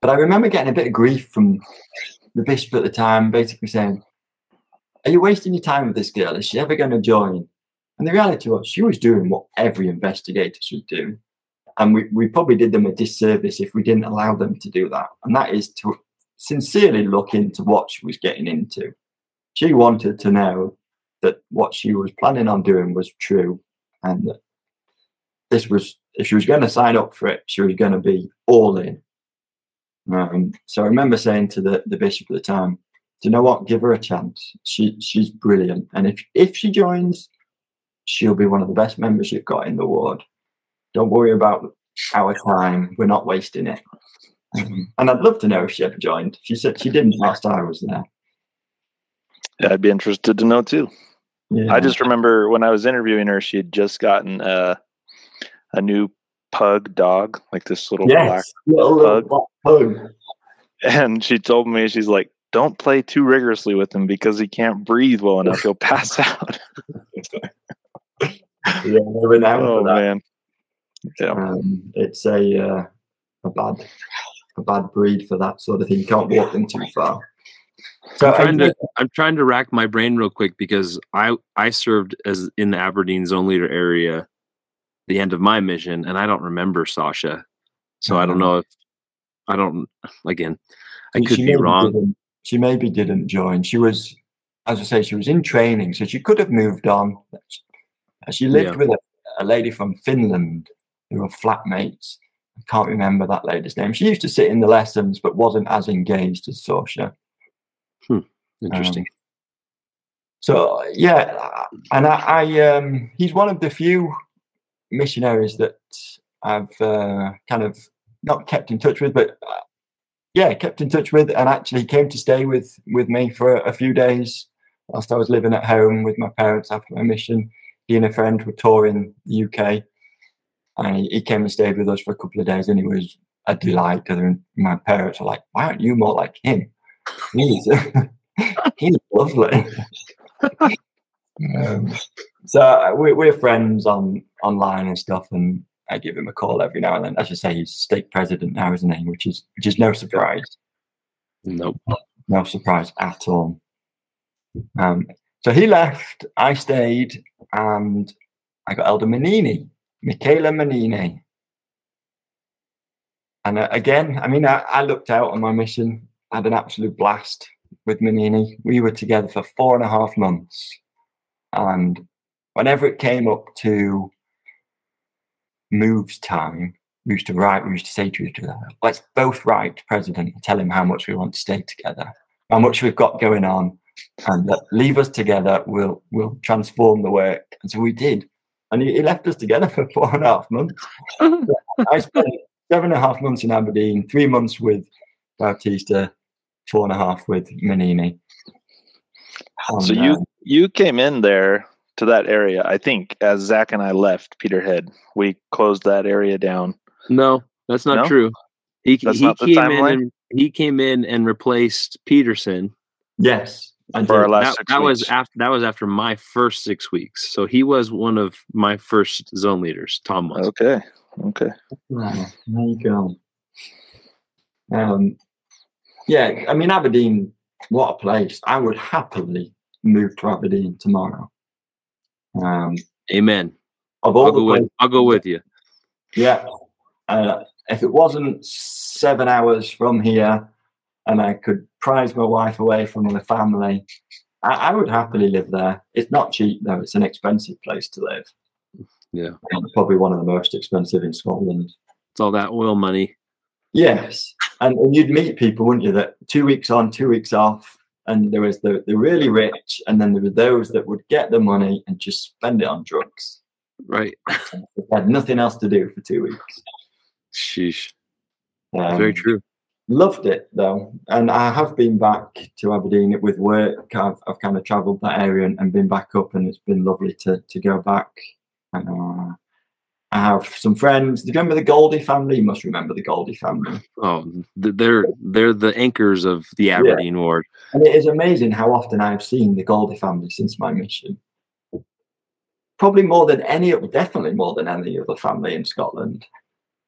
But I remember getting a bit of grief from the bishop at the time, basically saying, "Are you wasting your time with this girl? Is she ever going to join?" And the reality was, she was doing what every investigator should do, and we, we probably did them a disservice if we didn't allow them to do that. And that is to sincerely look into what she was getting into. She wanted to know that what she was planning on doing was true, and that this was if she was going to sign up for it, she was going to be all in. Um, so I remember saying to the, the bishop at the time, "Do you know what? Give her a chance. She she's brilliant, and if if she joins, she'll be one of the best members you've got in the ward. Don't worry about our time. We're not wasting it." Um, and I'd love to know if she ever joined. She said she didn't last time I was there. Yeah, I'd be interested to know too. Yeah. I just remember when I was interviewing her, she had just gotten a a new pug dog, like this little yes, little, little pug. black pug. And she told me, she's like, "Don't play too rigorously with him because he can't breathe well enough. He'll pass out." Yeah, they're renowned oh for that. man. Yeah. Um, it's a uh, a bad a bad breed for that sort of thing. You can't walk them too far. So I'm trying I- to I'm trying to rack my brain real quick because I I served as in the Aberdeen zone leader area the end of my mission and I don't remember Sasha. So I don't Mhm. know if I don't again I she could be wrong. She maybe didn't join. She was, as I say, she was in training, so she could have moved on. She lived Yeah. with a, a lady from Finland who were flatmates. I can't remember that lady's name. She used to sit in the lessons, but wasn't as engaged as Sasha. Interesting. So yeah, and I, I um, he's one of the few missionaries that I've uh, kind of not kept in touch with, but uh, yeah, kept in touch with, and actually came to stay with with me for a, few days whilst I was living at home with my parents after my mission. He and a friend were touring the UK, and he, he came and stayed with us for a couple of days, and he was a delight. And my parents were like, "Why aren't you more like him? He's he's lovely." Um, so uh, we're, we're friends on online and stuff, and I give him a call every now and then. As you say, he's state president now, isn't he? Which is which is no surprise, Nope. no surprise at all. Um, so he left, I stayed, and I got Elder Manini, Michaela Manini. And uh, again, I mean, I, I looked out on my mission, had an absolute blast with Manini. We were together for four and a half months. And whenever it came up to moves time, we used to write, we used to say to each other, let's both write to President and tell him how much we want to stay together, how much we've got going on, and that leave us together, we'll we'll transform the work. And so we did. And he, he left us together for four and a half months. I spent seven and a half months in Aberdeen, three months with Bautista, four and a half with Manini. So you uh, you came in there to that area, I think, as Zach and I left Peterhead. We closed that area down. No, that's not No? true. He That's he came in and he came in and replaced Peterson. yes, I For our last That, six that was after that was after my first six weeks. So he was one of my first zone leaders. Tom was. Okay. Okay. Oh, there you go. Um, yeah, I mean Aberdeen, what a place! I would happily move to Aberdeen tomorrow. Um, Amen. of all I'll the go with places, I'll go with you. yeah. Uh, if it wasn't seven hours from here, and I could prize my wife away from the family, I, I would happily live there. It's not cheap though; it's an expensive place to live. Yeah. Probably one of the most expensive in Scotland. It's all that oil money. Yes, and, and you'd meet people, wouldn't you? That two weeks on, two weeks off, and there was the the really rich, and then there were those that would get the money and just spend it on drugs. Right. Had nothing else to do for two weeks. Sheesh. Um, Very true. Loved it though, and I have been back to Aberdeen with work. I've I've kind of travelled that area and, and been back up, and it's been lovely to to go back. Uh, I have some friends. Do you remember the Goldie family? You must remember the Goldie family. Oh, they're they're the anchors of the Aberdeen ward. And it is amazing how often I've seen the Goldie family since my mission. Probably more than any, other- definitely more than any other family in Scotland.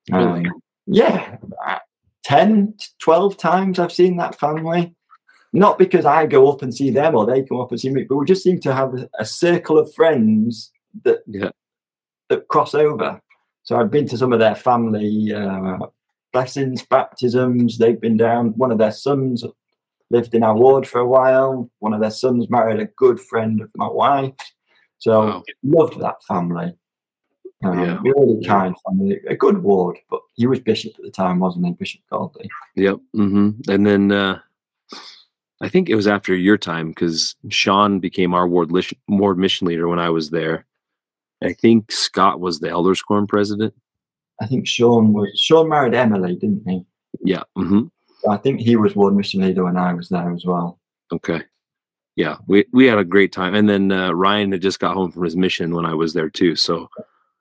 Really? Um, yeah, 10, 12 times I've seen that family. Not because I go up and see them or they come up and see me, but we just seem to have a, a circle of friends that Yeah. that cross over. So I've been to some of their family uh, blessings, baptisms. They've been down. One of their sons lived in our ward for a while. One of their sons married a good friend of my wife. So Wow. loved that family. Um, Yeah. Really kind family. A good ward, but he was bishop at the time, wasn't he? Bishop Goldie. Yep. hmm And then uh, I think it was after your time because Sean became our ward lish- ward mission leader when I was there. I think Scott was the Elders Quorum president. I think Sean was Sean married Emily, didn't he? Yeah. hmm I think he was ward mission leader when I was there as well. Okay. Yeah, we we had a great time, and then uh, Ryan had just got home from his mission when I was there too. So,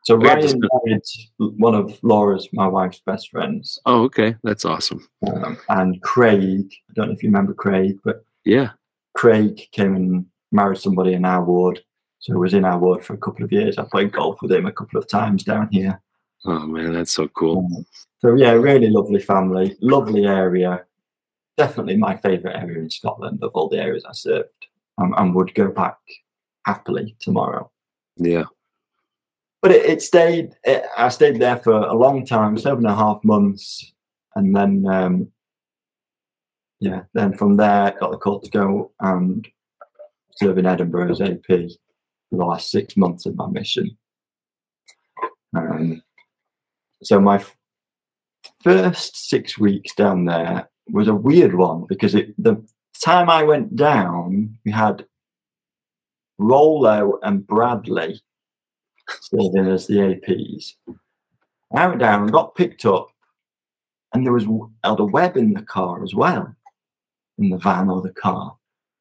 So We Ryan married one of Laura's, my wife's best friends, oh, okay, that's awesome. um, and Craig. I don't know if you remember Craig, but Yeah, Craig came and married somebody in our ward. So he was in our ward for a couple of years. I played golf with him a couple of times down here. oh man, that's so cool. Um, so yeah, really lovely family, lovely area. Definitely my favourite area in Scotland of all the areas I served, um, and would go back happily tomorrow. Yeah, But it, it stayed. It, I stayed there for a long time, seven and a half months, and then um, yeah, then from there got the call to go and serve in Edinburgh as AP for the last six months of my mission. Um, so my f- first six weeks down there was a weird one because it, the time I went down, we had Rollo and Bradley serving as the APs. I went down and got picked up, and there was Elder Webb in the car as well, in the van or the car.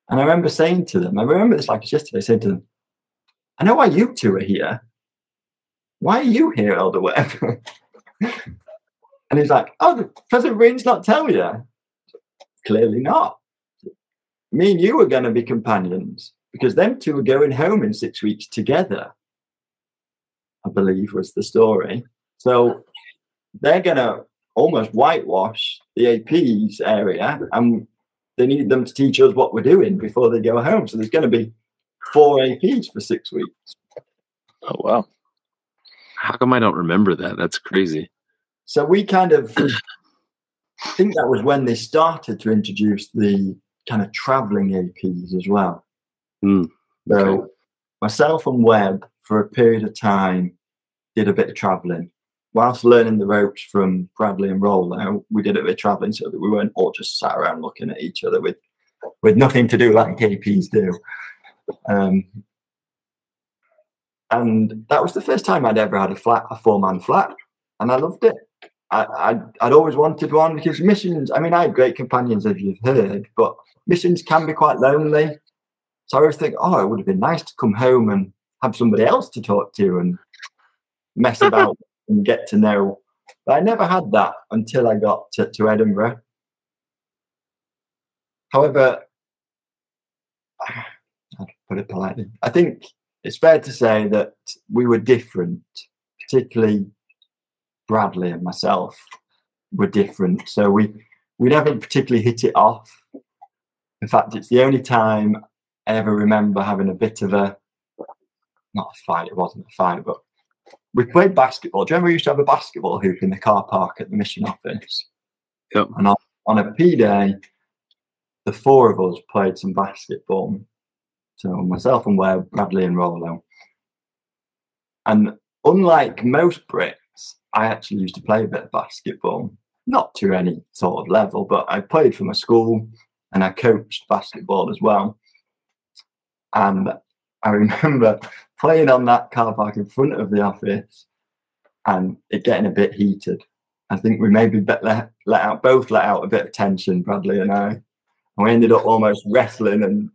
And I remember saying to them, I remember this like yesterday, I said to them, I know why you two are here. Why are you here, Elder Webb? and he's like, Oh, the President Green's not tell you. Clearly not. Me and you are going to be companions because them two are going home in six weeks together. I believe was the story. So they're going to almost whitewash the AP's area and they need them to teach us what we're doing before they go home. So there's going to be four APs for six weeks. Oh wow. how come I don't remember that? That's crazy. So we kind of I think that was when they started to introduce the kind of traveling APs as well. Hmm, So myself and Webb for a period of time did a bit of traveling. Whilst learning the ropes from Bradley and Rollo, we did a bit of traveling so that we weren't all just sat around looking at each other with with nothing to do like KPs do. Um, and that was the first time I'd ever had a flat, a four man flat, and I loved it. I, I'd, I'd always wanted one because missions. I mean, I had great companions, as you've heard, but missions can be quite lonely. So I always think, oh, it would have been nice to come home and have somebody else to talk to and mess about and get to know. But I never had that until I got to, to Edinburgh. However, I'll put it politely. I think it's fair to say that we were different, particularly Bradley and myself were different. So we we never particularly hit it off. In fact, it's the only time I ever remember having a bit of a not a fight, it wasn't a fight, but we played basketball. Do you remember we used to have a basketball hoop in the car park at the mission office? Yep. And on, on a P day, the four of us played some basketball. So myself and Webb, Bradley and Rollo. And unlike most Brits, I actually used to play a bit of basketball. Not to any sort of level, but I played for my school and I coached basketball as well. And I remember playing on that car park in front of the office and it getting a bit heated. I think we maybe let, let out both let out a bit of tension, Bradley and I. And we ended up almost wrestling and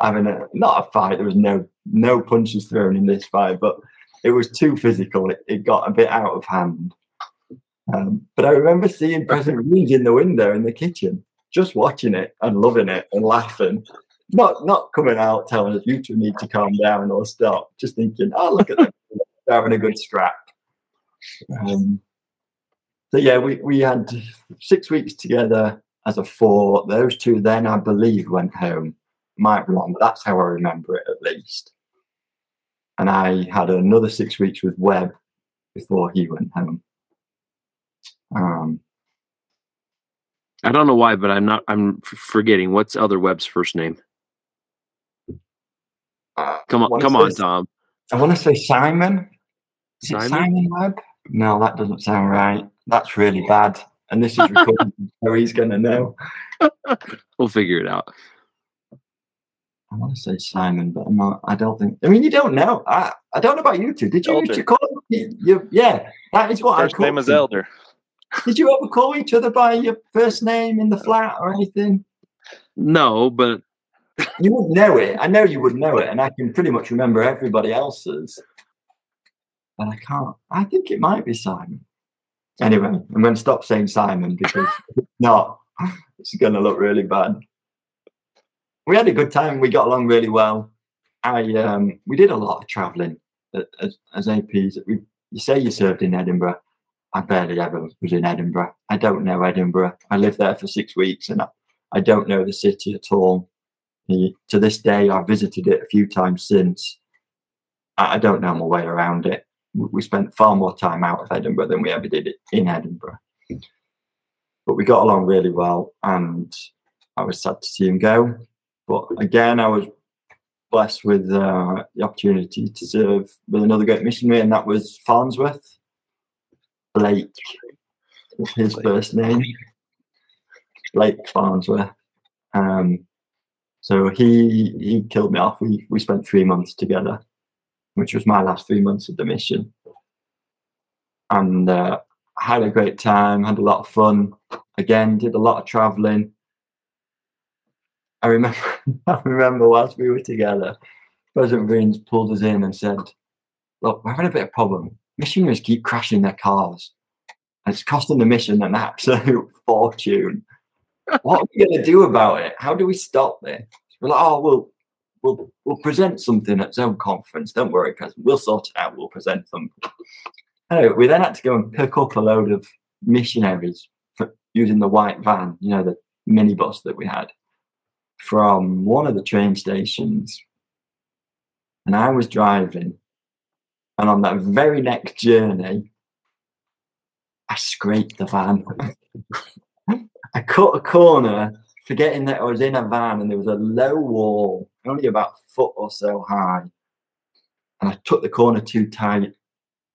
having a not a fight. There was no no punches thrown in this fight, but it was too physical. It, it got a bit out of hand. Um, but I remember seeing President Greens in the window in the kitchen, just watching it and loving it and laughing. Not not coming out telling us you two need to calm down or stop. Just thinking, oh look at them They're having a good scrap. Um, so yeah, we, we had six weeks together as a four. Those two then I believe went home. Might be wrong, but that's how I remember it at least. And I had another six weeks with Webb before he went home. Um, I don't know why, but I'm not. I'm forgetting what's other Webb's first name. Uh, Come on, come is on. Tom. I want to say Simon. Is it Simon? Simon Webb? No, that doesn't sound right. That's really bad. And this is recorded, so he's going to know. We'll figure it out. I want to say Simon, but I'm not. I don't think. I mean, you don't know. I, I don't know about you two. Did you used to call you, you? Yeah, that is what First I call name is. Elder. Did you ever call each other by your first name in the flat or anything? No, but You would know it. I know you would know it, and I can pretty much remember everybody else's. But I can't. I think it might be Simon. Anyway, I'm going to stop saying Simon because if not, it's going to look really bad. We had a good time. We got along really well. I um, we did a lot of travelling as, as APs. We, you say you served in Edinburgh. I barely ever was in Edinburgh. I don't know Edinburgh. I lived there for six weeks, and I, I don't know the city at all. To this day, I've visited it a few times since. I, don't know my way around it. We spent far more time out of Edinburgh than we ever did it in Edinburgh. But we got along really well, and I was sad to see him go. But again, I was blessed with uh, the opportunity to serve with another great missionary, and that was Farnsworth. Blake, his first name. Blake Farnsworth. Um, so he he killed me off. We we spent three months together, which was my last three months of the mission, and uh, had a great time. Had a lot of fun. Again, did a lot of traveling. I remember I remember whilst we were together, President Greens pulled us in and said, "Look, we're having a bit of problem. Missionaries keep crashing their cars, and it's costing the mission an absolute fortune." What are we going to do about it? How do we stop this? We're like, oh, we'll we'll we'll present something at Zone Conference. Don't worry, President. We'll sort it out. We'll present something. Anyway, we then had to go and pick up a load of missionaries for using the white van, you know, the minibus that we had from one of the train stations. And I was driving, and on that very next journey, I scraped the van. I cut a corner, forgetting that I was in a van and there was a low wall, only about a foot or so high. And I took the corner too tight.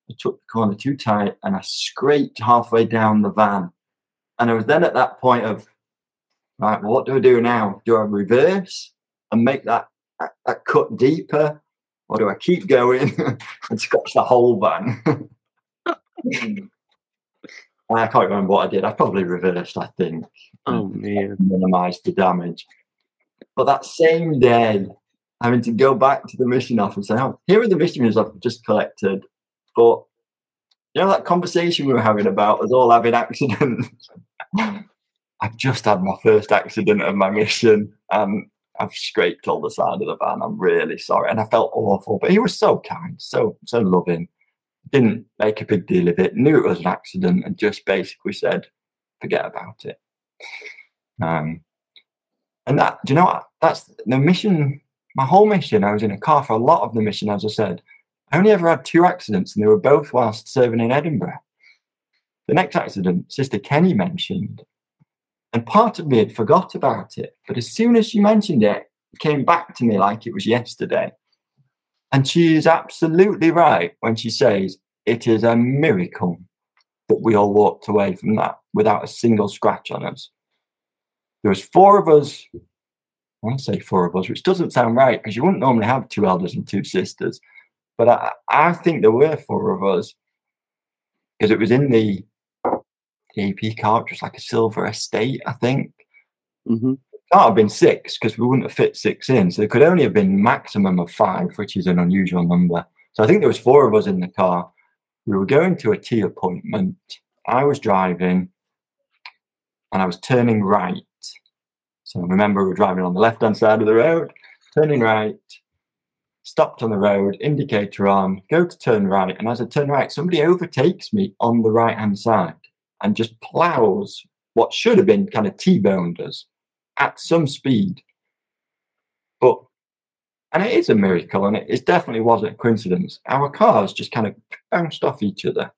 I took the corner too tight and I scraped halfway down the van. And I was then at that point of, right, well, what do I do now? Do I reverse and make that, that, that cut deeper? Or do I keep going and scratch the whole van? I can't remember what I did. I probably reversed, I think oh man, Minimized the damage. But that same day, having to go back to the mission office and say, oh, here are the missionaries I've just collected. But you know that conversation we were having about us all having accidents. I've just had my first accident of my mission and I've scraped all the side of the van. I'm really sorry. And I felt awful. But he was so kind, so so loving. Didn't make a big deal of it, knew it was an accident and just basically said, forget about it. Um, and that, do you know what? That's the mission, my whole mission. I was in a car for a lot of the mission, as I said. I only ever had two accidents, and they were both whilst serving in Edinburgh. The next accident, Sister Kenny mentioned, and part of me had forgot about it. But as soon as she mentioned it, it came back to me like it was yesterday. And she is absolutely right when she says it is a miracle that we all walked away from that without a single scratch on us. There was four of us. I want to say four of us, which doesn't sound right because you wouldn't normally have two elders and two sisters. But I, I think there were four of us because it was in the AP car, was like a silver estate, I think. hmm Can't have been six because we wouldn't have fit six in. So there could only have been maximum of five, which is an unusual number. So I think there was four of us in the car. We were going to a tea appointment. I was driving and I was turning right. So remember, we were driving on the left hand side of the road, turning right, stopped on the road, indicator on, go to turn right. And as I turn right, somebody overtakes me on the right hand side and just plows what should have been kind of T boned us at some speed. But, and it is a miracle, and it, it definitely wasn't a coincidence. Our cars just kind of bounced off each other.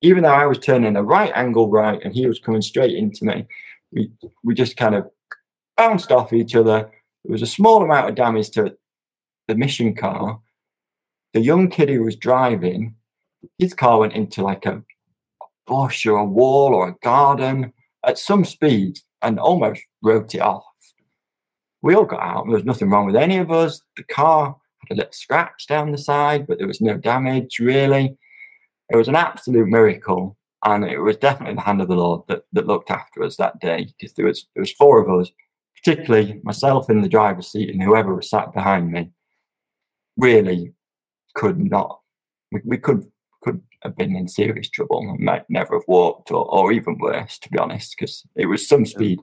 Even though I was turning a right angle right and he was coming straight into me, we, we just kind of bounced off each other. There was a small amount of damage to the mission car. The young kid who was driving, his car went into like a bush or a wall or a garden at some speed and almost wrote it off. We all got out. There was nothing wrong with any of us. The car had a little scratch down the side, but there was no damage really. It was an absolute miracle. And it was definitely the hand of the Lord that, that looked after us that day because there was there was four of us, particularly myself in the driver's seat and whoever was sat behind me, really could not we, we could could have been in serious trouble and might never have walked or, or even worse, to be honest, because it was some speed.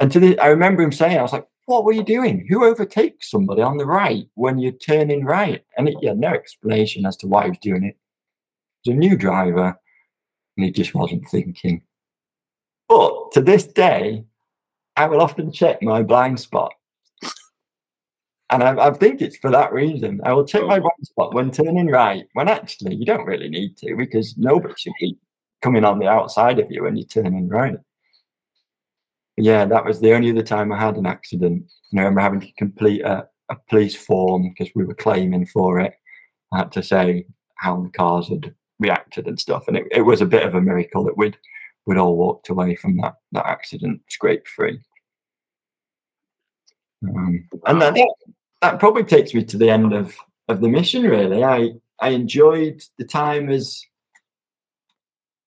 And to the, I remember him saying, I was like, what were you doing? Who overtakes somebody on the right when you're turning right? And he had no explanation as to why he was doing it. He was a new driver and he just wasn't thinking. But to this day, I will often check my blind spot and I, I, think it's for that reason. I will check my blind spot when turning right, when actually you don't really need to because nobody should be coming on the outside of you when you're turning right. Yeah, that was the only other time I had an accident. I remember having to complete a, a police form because we were claiming for it. I had to say how the cars had reacted and stuff. And it, it was a bit of a miracle that we'd we'd all walked away from that that accident scrape free. Um, and then that probably takes me to the end of of the mission. Really, I I enjoyed the time as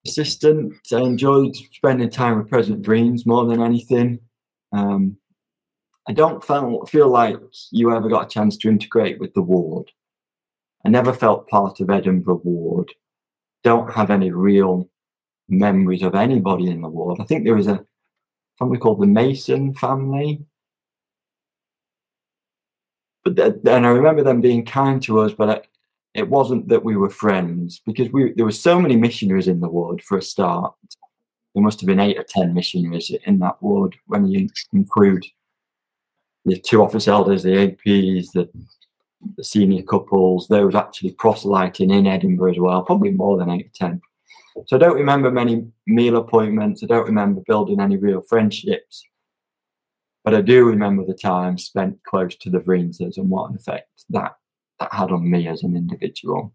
assistant. I enjoyed spending time with President Greens more than anything. Um, I don't feel feel like you ever got a chance to integrate with the ward. I never felt part of Edinburgh ward. Don't have any real memories of anybody in the ward. I think there was a family called the Mason family but then I remember them being kind to us, but it wasn't that we were friends because we there were so many missionaries in the ward for a start. There must have been eight or ten missionaries in that ward when you include the two office elders, the APs, the, the senior couples. Those actually proselyting in Edinburgh as well, probably more than eight or ten. So I don't remember many meal appointments. I don't remember building any real friendships. But I do remember the time spent close to the Greenses and what an effect that, that had on me as an individual.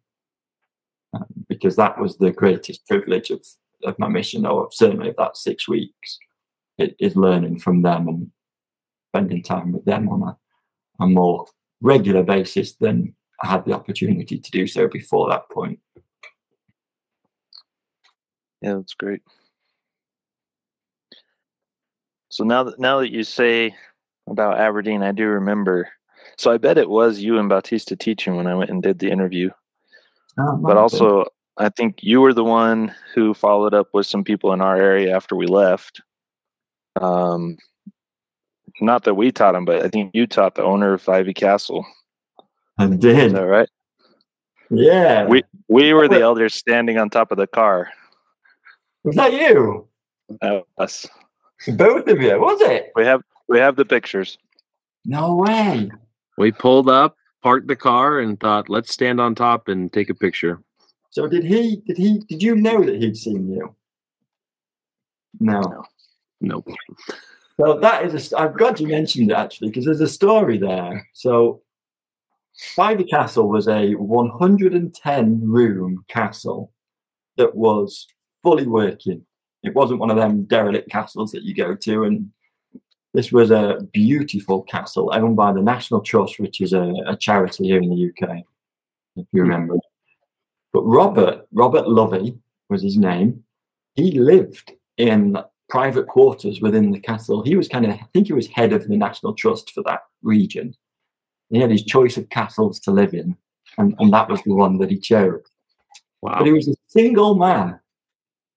Um, because that was the greatest privilege of, of my mission, or certainly of that six weeks, it is learning from them and spending time with them on a, a more regular basis than I had the opportunity to do so before that point. Yeah, that's great. So now that now that you say about Aberdeen, I do remember. So I bet it was you and Bautista teaching when I went and did the interview. Oh, but also, I think you were the one who followed up with some people in our area after we left. Um, not that we taught him, but I think you taught the owner of Fyvie Castle. I did. Is that right? Yeah. We we were the elders standing on top of the car. Was that you? That us. Both of you, was it? We have we have the pictures. No way. We pulled up, parked the car, and thought, let's stand on top and take a picture. So did he? Did he? Did you know that he'd seen you? No. no. Nope. Well, that is. A, I'm glad you mentioned it actually, because there's a story there. So, Fyvie Castle was a 110 room castle that was fully working. It wasn't one of them derelict castles that you go to. And this was a beautiful castle owned by the National Trust, which is a, a charity here in the UK, if you remember. But Robert, Robert Lovie was his name. He lived in private quarters within the castle. He was kind of, I think he was head of the National Trust for that region. He had his choice of castles to live in. and, and that was the one that he chose. Wow. But he was a single man,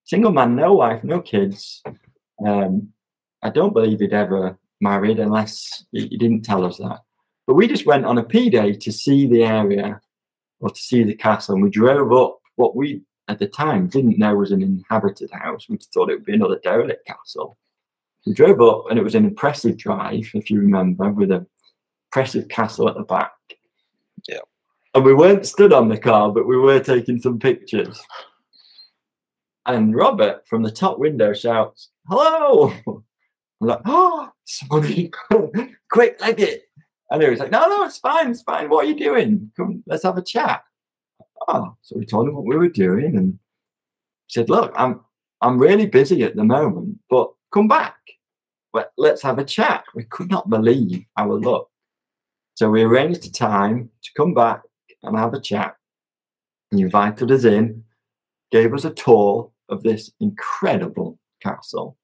single man, no wife, no kids. Um, I don't believe he'd ever married unless he, he didn't tell us that. But we just went on a P day to see the area or to see the castle, and we drove up what we at the time didn't know was an inhabited house. We thought it would be another derelict castle. We drove up, and it was an impressive drive, if you remember, with a impressive castle at the back. Yeah. And we weren't stood on the car, but we were taking some pictures. And Robert from the top window shouts, Hello! I'm like, Oh, somebody, quick, leg it. And he was like, No, no, it's fine, it's fine. What are you doing? Come, let's have a chat. Oh, so we told him what we were doing and said, Look, I'm I'm really busy at the moment, but come back. Let, let's have a chat. We could not believe our luck. So we arranged a time to come back and have a chat. He invited us in, gave us a tour of this incredible castle,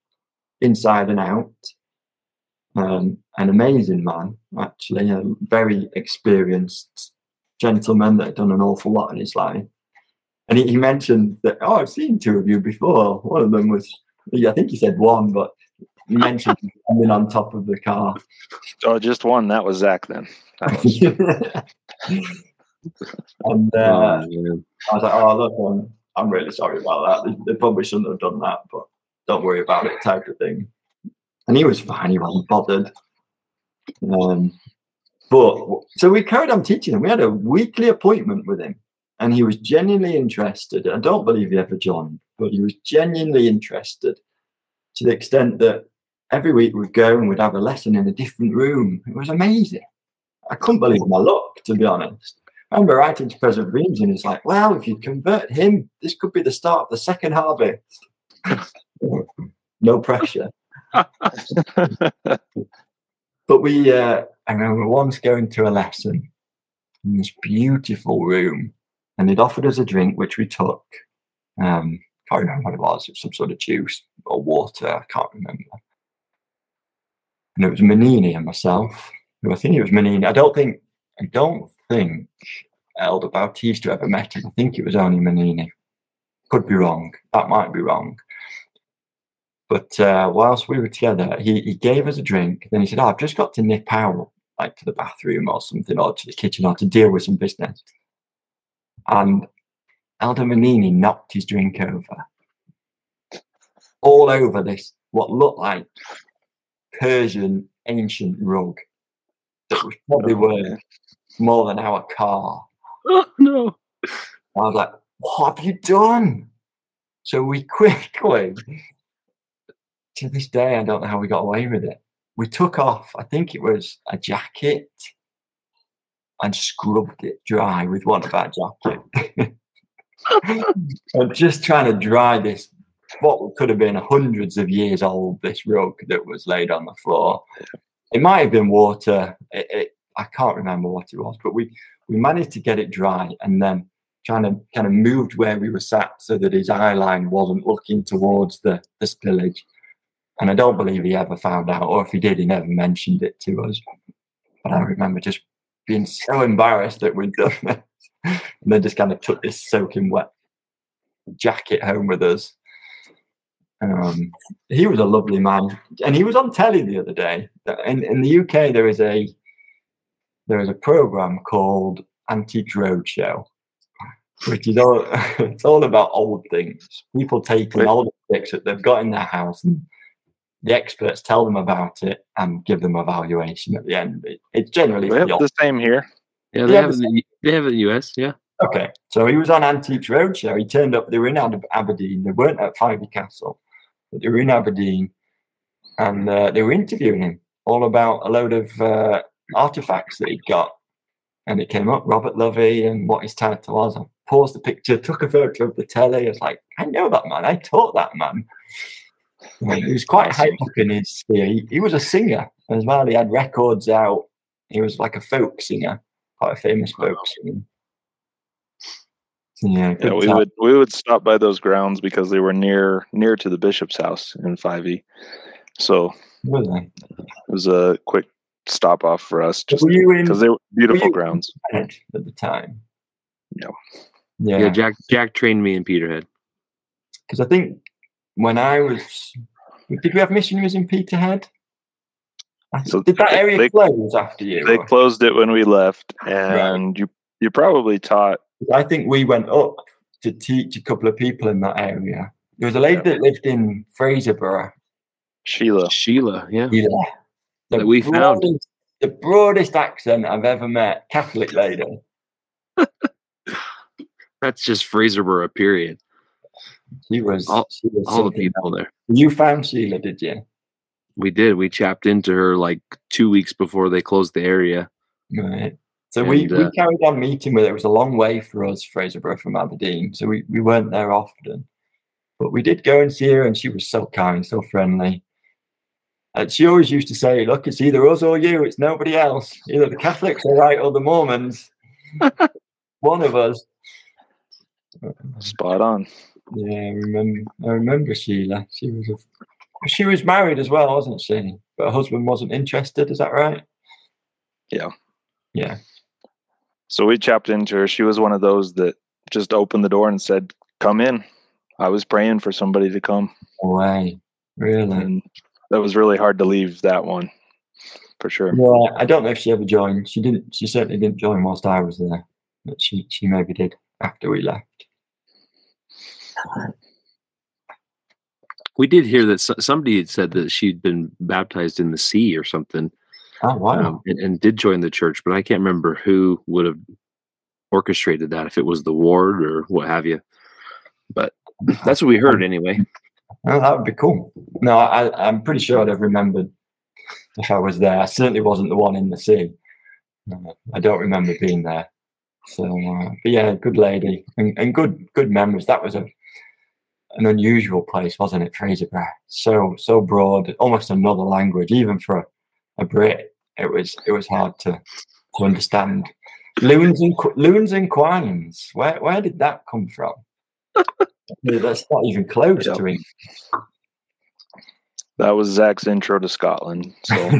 inside and out. Um, an amazing man, actually, a very experienced gentleman that had done an awful lot in his life. And he, he mentioned that, oh, I've seen two of you before. One of them was, I think he said one, but he mentioned standing on top of the car. Oh, just one. That was Zach then. Was- and uh, Oh. I was like, oh, look, I'm, I'm really sorry about that. They, they probably shouldn't have done that, but don't worry about it, type of thing. And he was fine, he wasn't bothered. Um, but so we carried on teaching him. We had a weekly appointment with him, and he was genuinely interested. I don't believe he ever joined, but he was genuinely interested to the extent that every week we'd go and we'd have a lesson in a different room. It was amazing. I couldn't believe my luck, to be honest. I remember writing to President Greens, and he's like, "Well, if you convert him, this could be the start of the second harvest." no pressure. But we, uh, I remember once going to a lesson in this beautiful room, and they'd offered us a drink, which we took. Um, can't remember what it was. It was some sort of juice or water. I can't remember. And it was Manini and myself. Who I think it was Manini. I don't think. I don't think Elder Bautista ever met him. I think it was only Manini. Could be wrong. That might be wrong. But uh, whilst we were together, he, he gave us a drink. Then he said, oh, I've just got to nip out, like to the bathroom or something, or to the kitchen, or to deal with some business. And Elder Manini knocked his drink over. All over this, what looked like Persian ancient rug that was probably worth more than our car. Oh, no. I was like, what have you done? So we quickly, to this day, I don't know how we got away with it. We took off, I think it was a jacket, and scrubbed it dry with one of our jackets. I'm just trying to dry this, what could have been hundreds of years old, this rug that was laid on the floor. It might have been water. It, it, I can't remember what it was, but we, we managed to get it dry and then trying to kind of moved where we were sat so that his eye line wasn't looking towards the, the spillage. And I don't believe he ever found out, or if he did, he never mentioned it to us. But I remember just being so embarrassed that we'd done this. and then just kind of took this soaking wet jacket home with us. Um, he was a lovely man, and he was on telly the other day. In, in the UK, there is a there is a program called Antique Roadshow, which is all it's all about old things. People taking old objects that they've got in their house, and the experts tell them about it and give them a valuation at the end. It, it's generally we have the the same here. Yeah, they Yeah, have it in the, they have it in the US. Yeah. Okay, so he was on Antiques Roadshow. He turned up. They were in Aber- Aberdeen. They weren't at Fyvie Castle, but they were in Aberdeen, and uh, they were interviewing him all about a load of uh, artifacts that he'd got. And it came up Robert Lovie and what his title was. I paused the picture, took a photo of the telly. I was like, I know that man. I taught that man. And he was quite high up in his sphere. He, he was a singer as well. He had records out. He was like a folk singer, quite a famous folk singer. Yeah, Yeah, we time. would we would stop by those grounds because they were near near to the bishop's house in Fyvie. So Were they? it was a quick stop off for us just Were you in because they were beautiful you- grounds. bed at the time? Yeah. Yeah, Jack Jack trained me in Peterhead. Because I think when I was, did we have missionaries in Peterhead? So did that area they- close after you? They or- closed it when we left, and you you probably taught. I think we went up to teach a couple of people in that area. There was a lady that lived in Fraserburgh. Sheila. Sheila, yeah. Yeah. The That we found. The broadest accent I've ever met, Catholic lady. That's just Fraserburgh, period. She was, All- she was All the something people there. You found Sheila, did you? We did. We chapped into her like two weeks before they closed the area. Right. So we, And, we uh, carried on meeting with her. It was a long way for us, Fraserburgh from Aberdeen. So we, we weren't there often. But we did go and see her, and she was so kind, so friendly. And she always used to say, Look, it's either us or you, it's nobody else. Either the Catholics are right or the Mormons. One of us. Spot on. Yeah, I remember. I remember Sheila. She was a, she was married as well, wasn't she? But her husband wasn't interested. Is that right? Yeah. Yeah. So we chapped into her. She was one of those that just opened the door and said, "Come in." I was praying for somebody to come, way. Really? and that was really hard to leave that one, for sure. Yeah, I don't know if she ever joined. She didn't. She certainly didn't join whilst I was there, but she she maybe did after we left. We did hear that somebody had said that she'd been baptized in the sea or something, Oh wow! um, and, and did join the church, but I can't remember who would have orchestrated that, if it was the ward or what have you. But that's what we heard anyway. Oh, that would be cool. No, I, I'm pretty sure I'd have remembered if I was there. I certainly wasn't the one in the sea. Uh, I don't remember being there. So, uh, but yeah, good lady and, and good good memories. That was a an unusual place, wasn't it, Fraserburgh? So so broad, almost another language, even for a, a Brit. It was it was hard to to understand. Loons and loons and quines. Where where did that come from? That's not even close Yeah. to him. That was Zach's intro to Scotland. So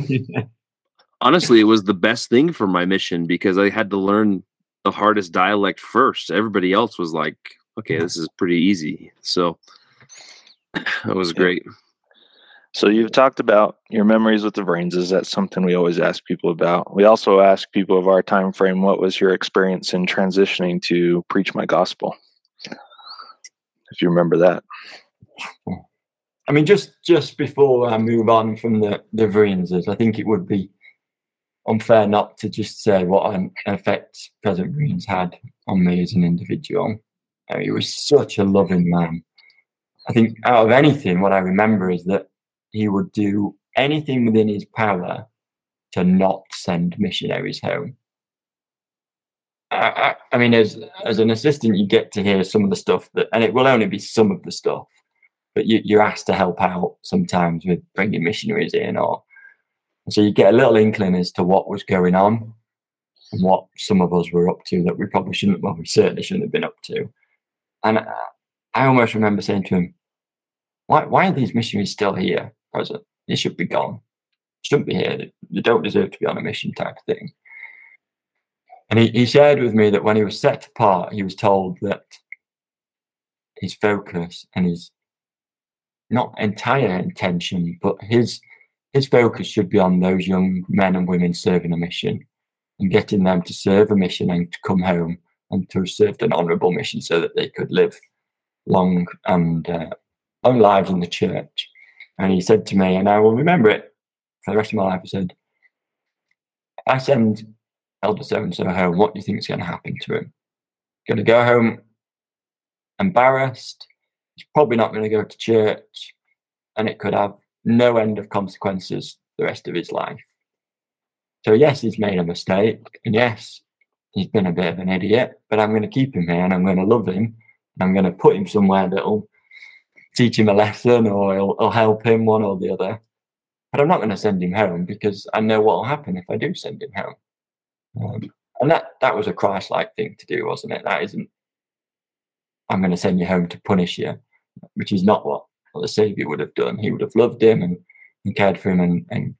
Honestly, it was the best thing for my mission because I had to learn the hardest dialect first. Everybody else was like, okay, this is pretty easy. So that was great. So you've talked about your memories with the brains. Is that something we always ask people about. We also ask people of our time frame, what was your experience in transitioning to preach my gospel? If you remember that. I mean, just just before I move on from the the Greenses, I think it would be unfair not to just say what an effect President Greens had on me as an individual. Uh, he was such a loving man. I think out of anything, what I remember is that he would do anything within his power to not send missionaries home. I, I, I mean, as as an assistant, you get to hear some of the stuff that, and it will only be some of the stuff but you, you're asked to help out sometimes with bringing missionaries in or so you get a little inkling as to what was going on and what some of us were up to that we probably shouldn't well we certainly shouldn't have been up to and I, almost remember saying to him why, why are these missionaries still here? President they should be gone. Shouldn't be here. They, don't deserve to be on a mission type thing. And he, he shared with me that when he was set apart he was told that his focus and his not entire intention, but his his focus should be on those young men and women serving a mission and getting them to serve a mission and to come home and to have served an honourable mission so that they could live long and uh, long lives in the church. And he said to me, and I will remember it for the rest of my life. He said, I send Elder so and so home, what do you think is going to happen to him? Going to go home embarrassed, he's probably not going to go to church and it could have no end of consequences the rest of his life. So, yes, he's made a mistake. And yes, he's been a bit of an idiot, but I'm going to keep him here and I'm going to love him. And I'm going to put him somewhere that'll teach him a lesson or it'll, it'll help him, one or the other. But I'm not going to send him home because I know what will happen if I do send him home. Um, and that, that was a Christ like thing to do, wasn't it? That isn't, I'm going to send you home to punish you which is not what, what the Savior would have done. He would have loved him and, and cared for him and, and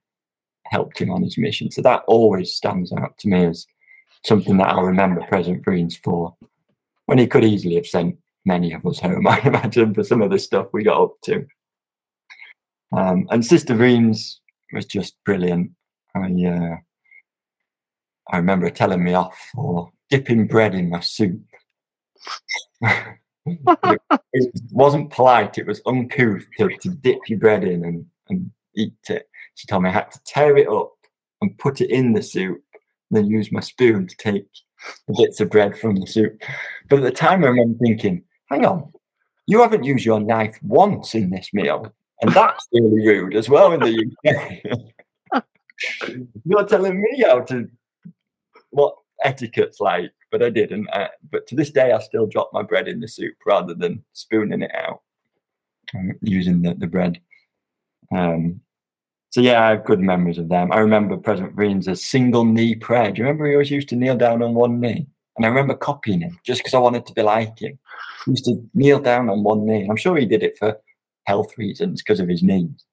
helped him on his mission. So that always stands out to me as something that I'll remember President Greens for when he could easily have sent many of us home, I imagine, for some of the stuff we got up to. Um, and Sister Greens was just brilliant. I uh, I remember telling me off for dipping bread in my soup. it, it wasn't polite, it was uncouth to, to dip your bread in and, and eat it. She told me I had to tear it up and put it in the soup, then use my spoon to take the bits of bread from the soup. But at the time, I remember thinking, hang on, you haven't used your knife once in this meal. And that's really rude as well in the UK. You're telling me how to what etiquette's like, but I didn't. Uh, but to this day, I still drop my bread in the soup rather than spooning it out um, using the, the bread. Um, so yeah, I have good memories of them. I remember President Green's single knee prayer. Do you remember he always used to kneel down on one knee? And I remember copying him just because I wanted to be like him. He used to kneel down on one knee. I'm sure he did it for health reasons because of his knees.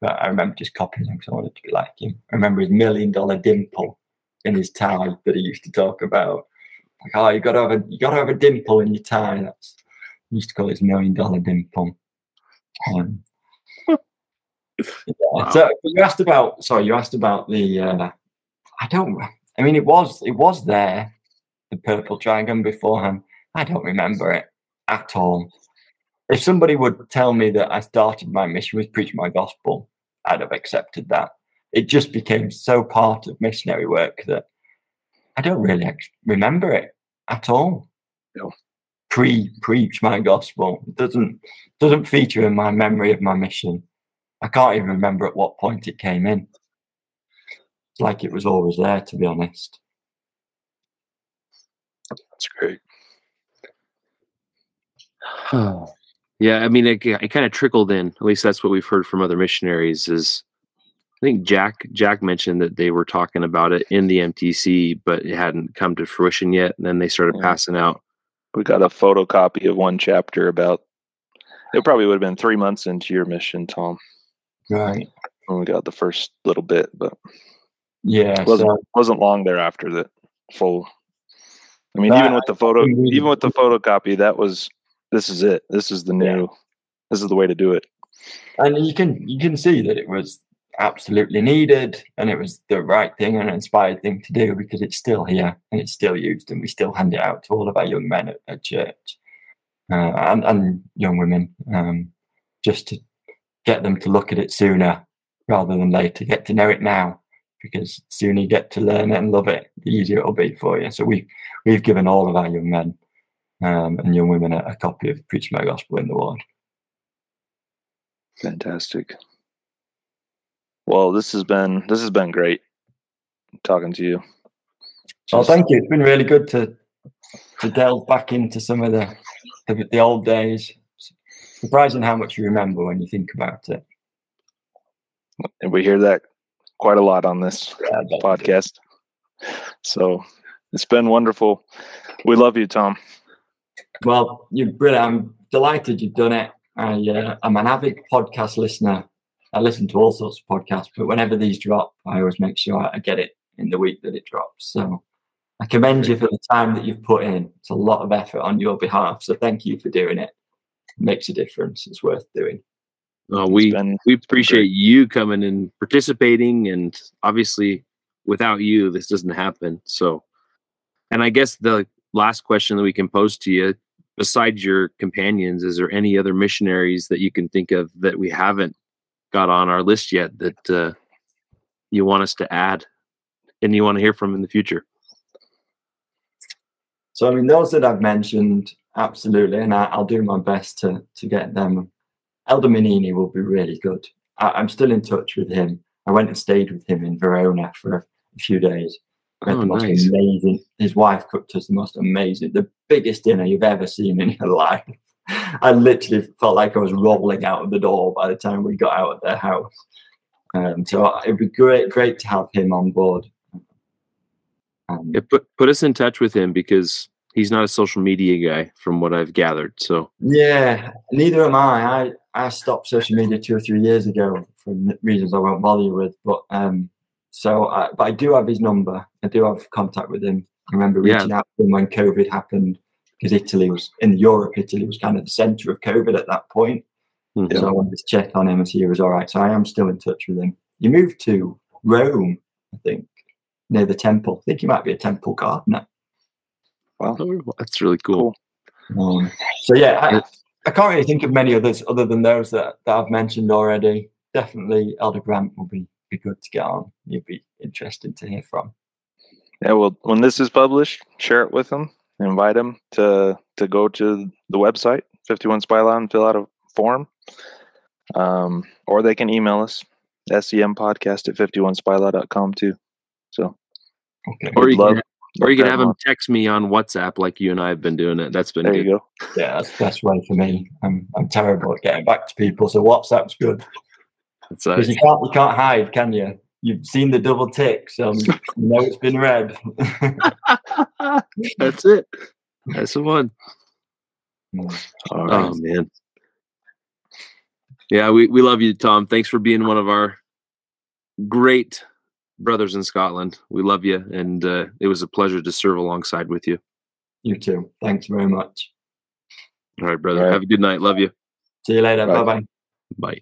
But I remember just copying him because I wanted to be like him. I remember his million dollar dimple in his tie that he used to talk about. Like, oh, you got to have a you got to have a dimple in your tie. That's he used to call it his million dollar dimple. Um, yeah. So you asked about sorry, you asked about the. Uh, I don't. I mean, it was it was there, the purple dragon beforehand. I don't remember it at all. If somebody would tell me that I started my mission with preaching my gospel, I'd have accepted that. It just became so part of missionary work that I don't really remember it at all. No. Pre preach my gospel it doesn't doesn't feature in my memory of my mission. I can't even remember at what point it came in. It's like it was always there, to be honest. That's great. yeah, I mean, it, it kind of trickled in. At least that's what we've heard from other missionaries. Is I think Jack Jack mentioned that they were talking about it in the MTC, but it hadn't come to fruition yet. And then they started Yeah. passing out. We got a photocopy of one chapter about. It probably would have been three months into your mission, Tom, Right. when we got the first little bit, but Yeah. it wasn't So, wasn't long thereafter that full. I mean, even with the photo, even with the photocopy, that was this is it. This is the new. This is the way to do it. and you can you can see that it was absolutely needed and it was the right thing and inspired thing to do because it's still here and it's still used and we still hand it out to all of our young men at, at church uh, and, and young women um, just to get them to look at it sooner rather than later get to know it now because the sooner you get to learn it and love it the easier it'll be for you so we we've given all of our young men um, and young women a, a copy of preaching my gospel in the ward Fantastic. Well, this has been this has been great talking to you. Oh, Just- thank you. It's been really good to to delve back into some of the the, the old days. Surprising how much you remember when you think about it. and we hear that quite a lot on this Yeah, podcast. So it's been wonderful. We love you, Tom. Well, you're brilliant. I'm delighted you've done it. I, uh, I'm an avid podcast listener. I listen to all sorts of podcasts, but whenever these drop, I always make sure I get it in the week that it drops. So I commend you for the time that you've put in. It's a lot of effort on your behalf. So thank you for doing it. It makes a difference. It's worth doing. Uh, It's we been- we been great. appreciate you coming and participating, and obviously, without you, this doesn't happen. So, and I guess the last question that we can pose to you, besides your companions, is there any other missionaries that you can think of that we haven't got on our list yet that uh, you want us to add and you want to hear from in the future? So I mean, those that I've mentioned, absolutely, and I, I'll do my best to to get them. Elder Menini will be really good. I, I'm still in touch with him. I went and stayed with him in Verona for a, few days. Oh, the most nice. amazing. His wife cooked us the most amazing, the biggest dinner you've ever seen in your life. I literally felt like I was rolling out of the door by the time we got out of their house. Um, so it'd be great, great to have him on board. Um, Yeah, put put us in touch with him because he's not a social media guy, from what I've gathered. So, Yeah, neither am I. I I stopped social media two or three years ago for reasons I won't bother you with. But um, so I, but I do have his number. I do have contact with him. I remember Yeah. reaching out to him when COVID happened because Italy was in Europe. Italy was kind of the centre of COVID at that point. Mhm. So I wanted to check on him and see he was all right. So I am still in touch with him. You moved to Rome, I think, near the temple. I think he might be a temple gardener. Well, Oh, that's really cool. Um, so yeah, I, I can't really think of many others other than those that, that I've mentioned already. Definitely Elder Grant will be, be good to get on. You'd be interesting to hear from. Yeah, well, when this is published, share it with them. Invite them to to go to the website 51 Spylaw and fill out a form. Um, or they can email us podcast at 51spylaw.com too. So, Okay. Or you love- can, or you can have them him text me on WhatsApp like you and I have been doing it. That's been There good. you go. Yeah, that's the best way for me. I'm I'm terrible at getting back to people, so WhatsApp's good That's uh, because you can't you can't hide, can you? You've seen the double tick, so you know it's been read. that's it. That's the one. All Oh right. man. Yeah, we, we love you, Tom. Thanks for being one of our great brothers in Scotland. We love you, and uh, it was a pleasure to serve alongside with you. you too. Thanks very much. All right, brother. All right. Have a good night. Love you. See you later. Bye. Bye bye. Bye.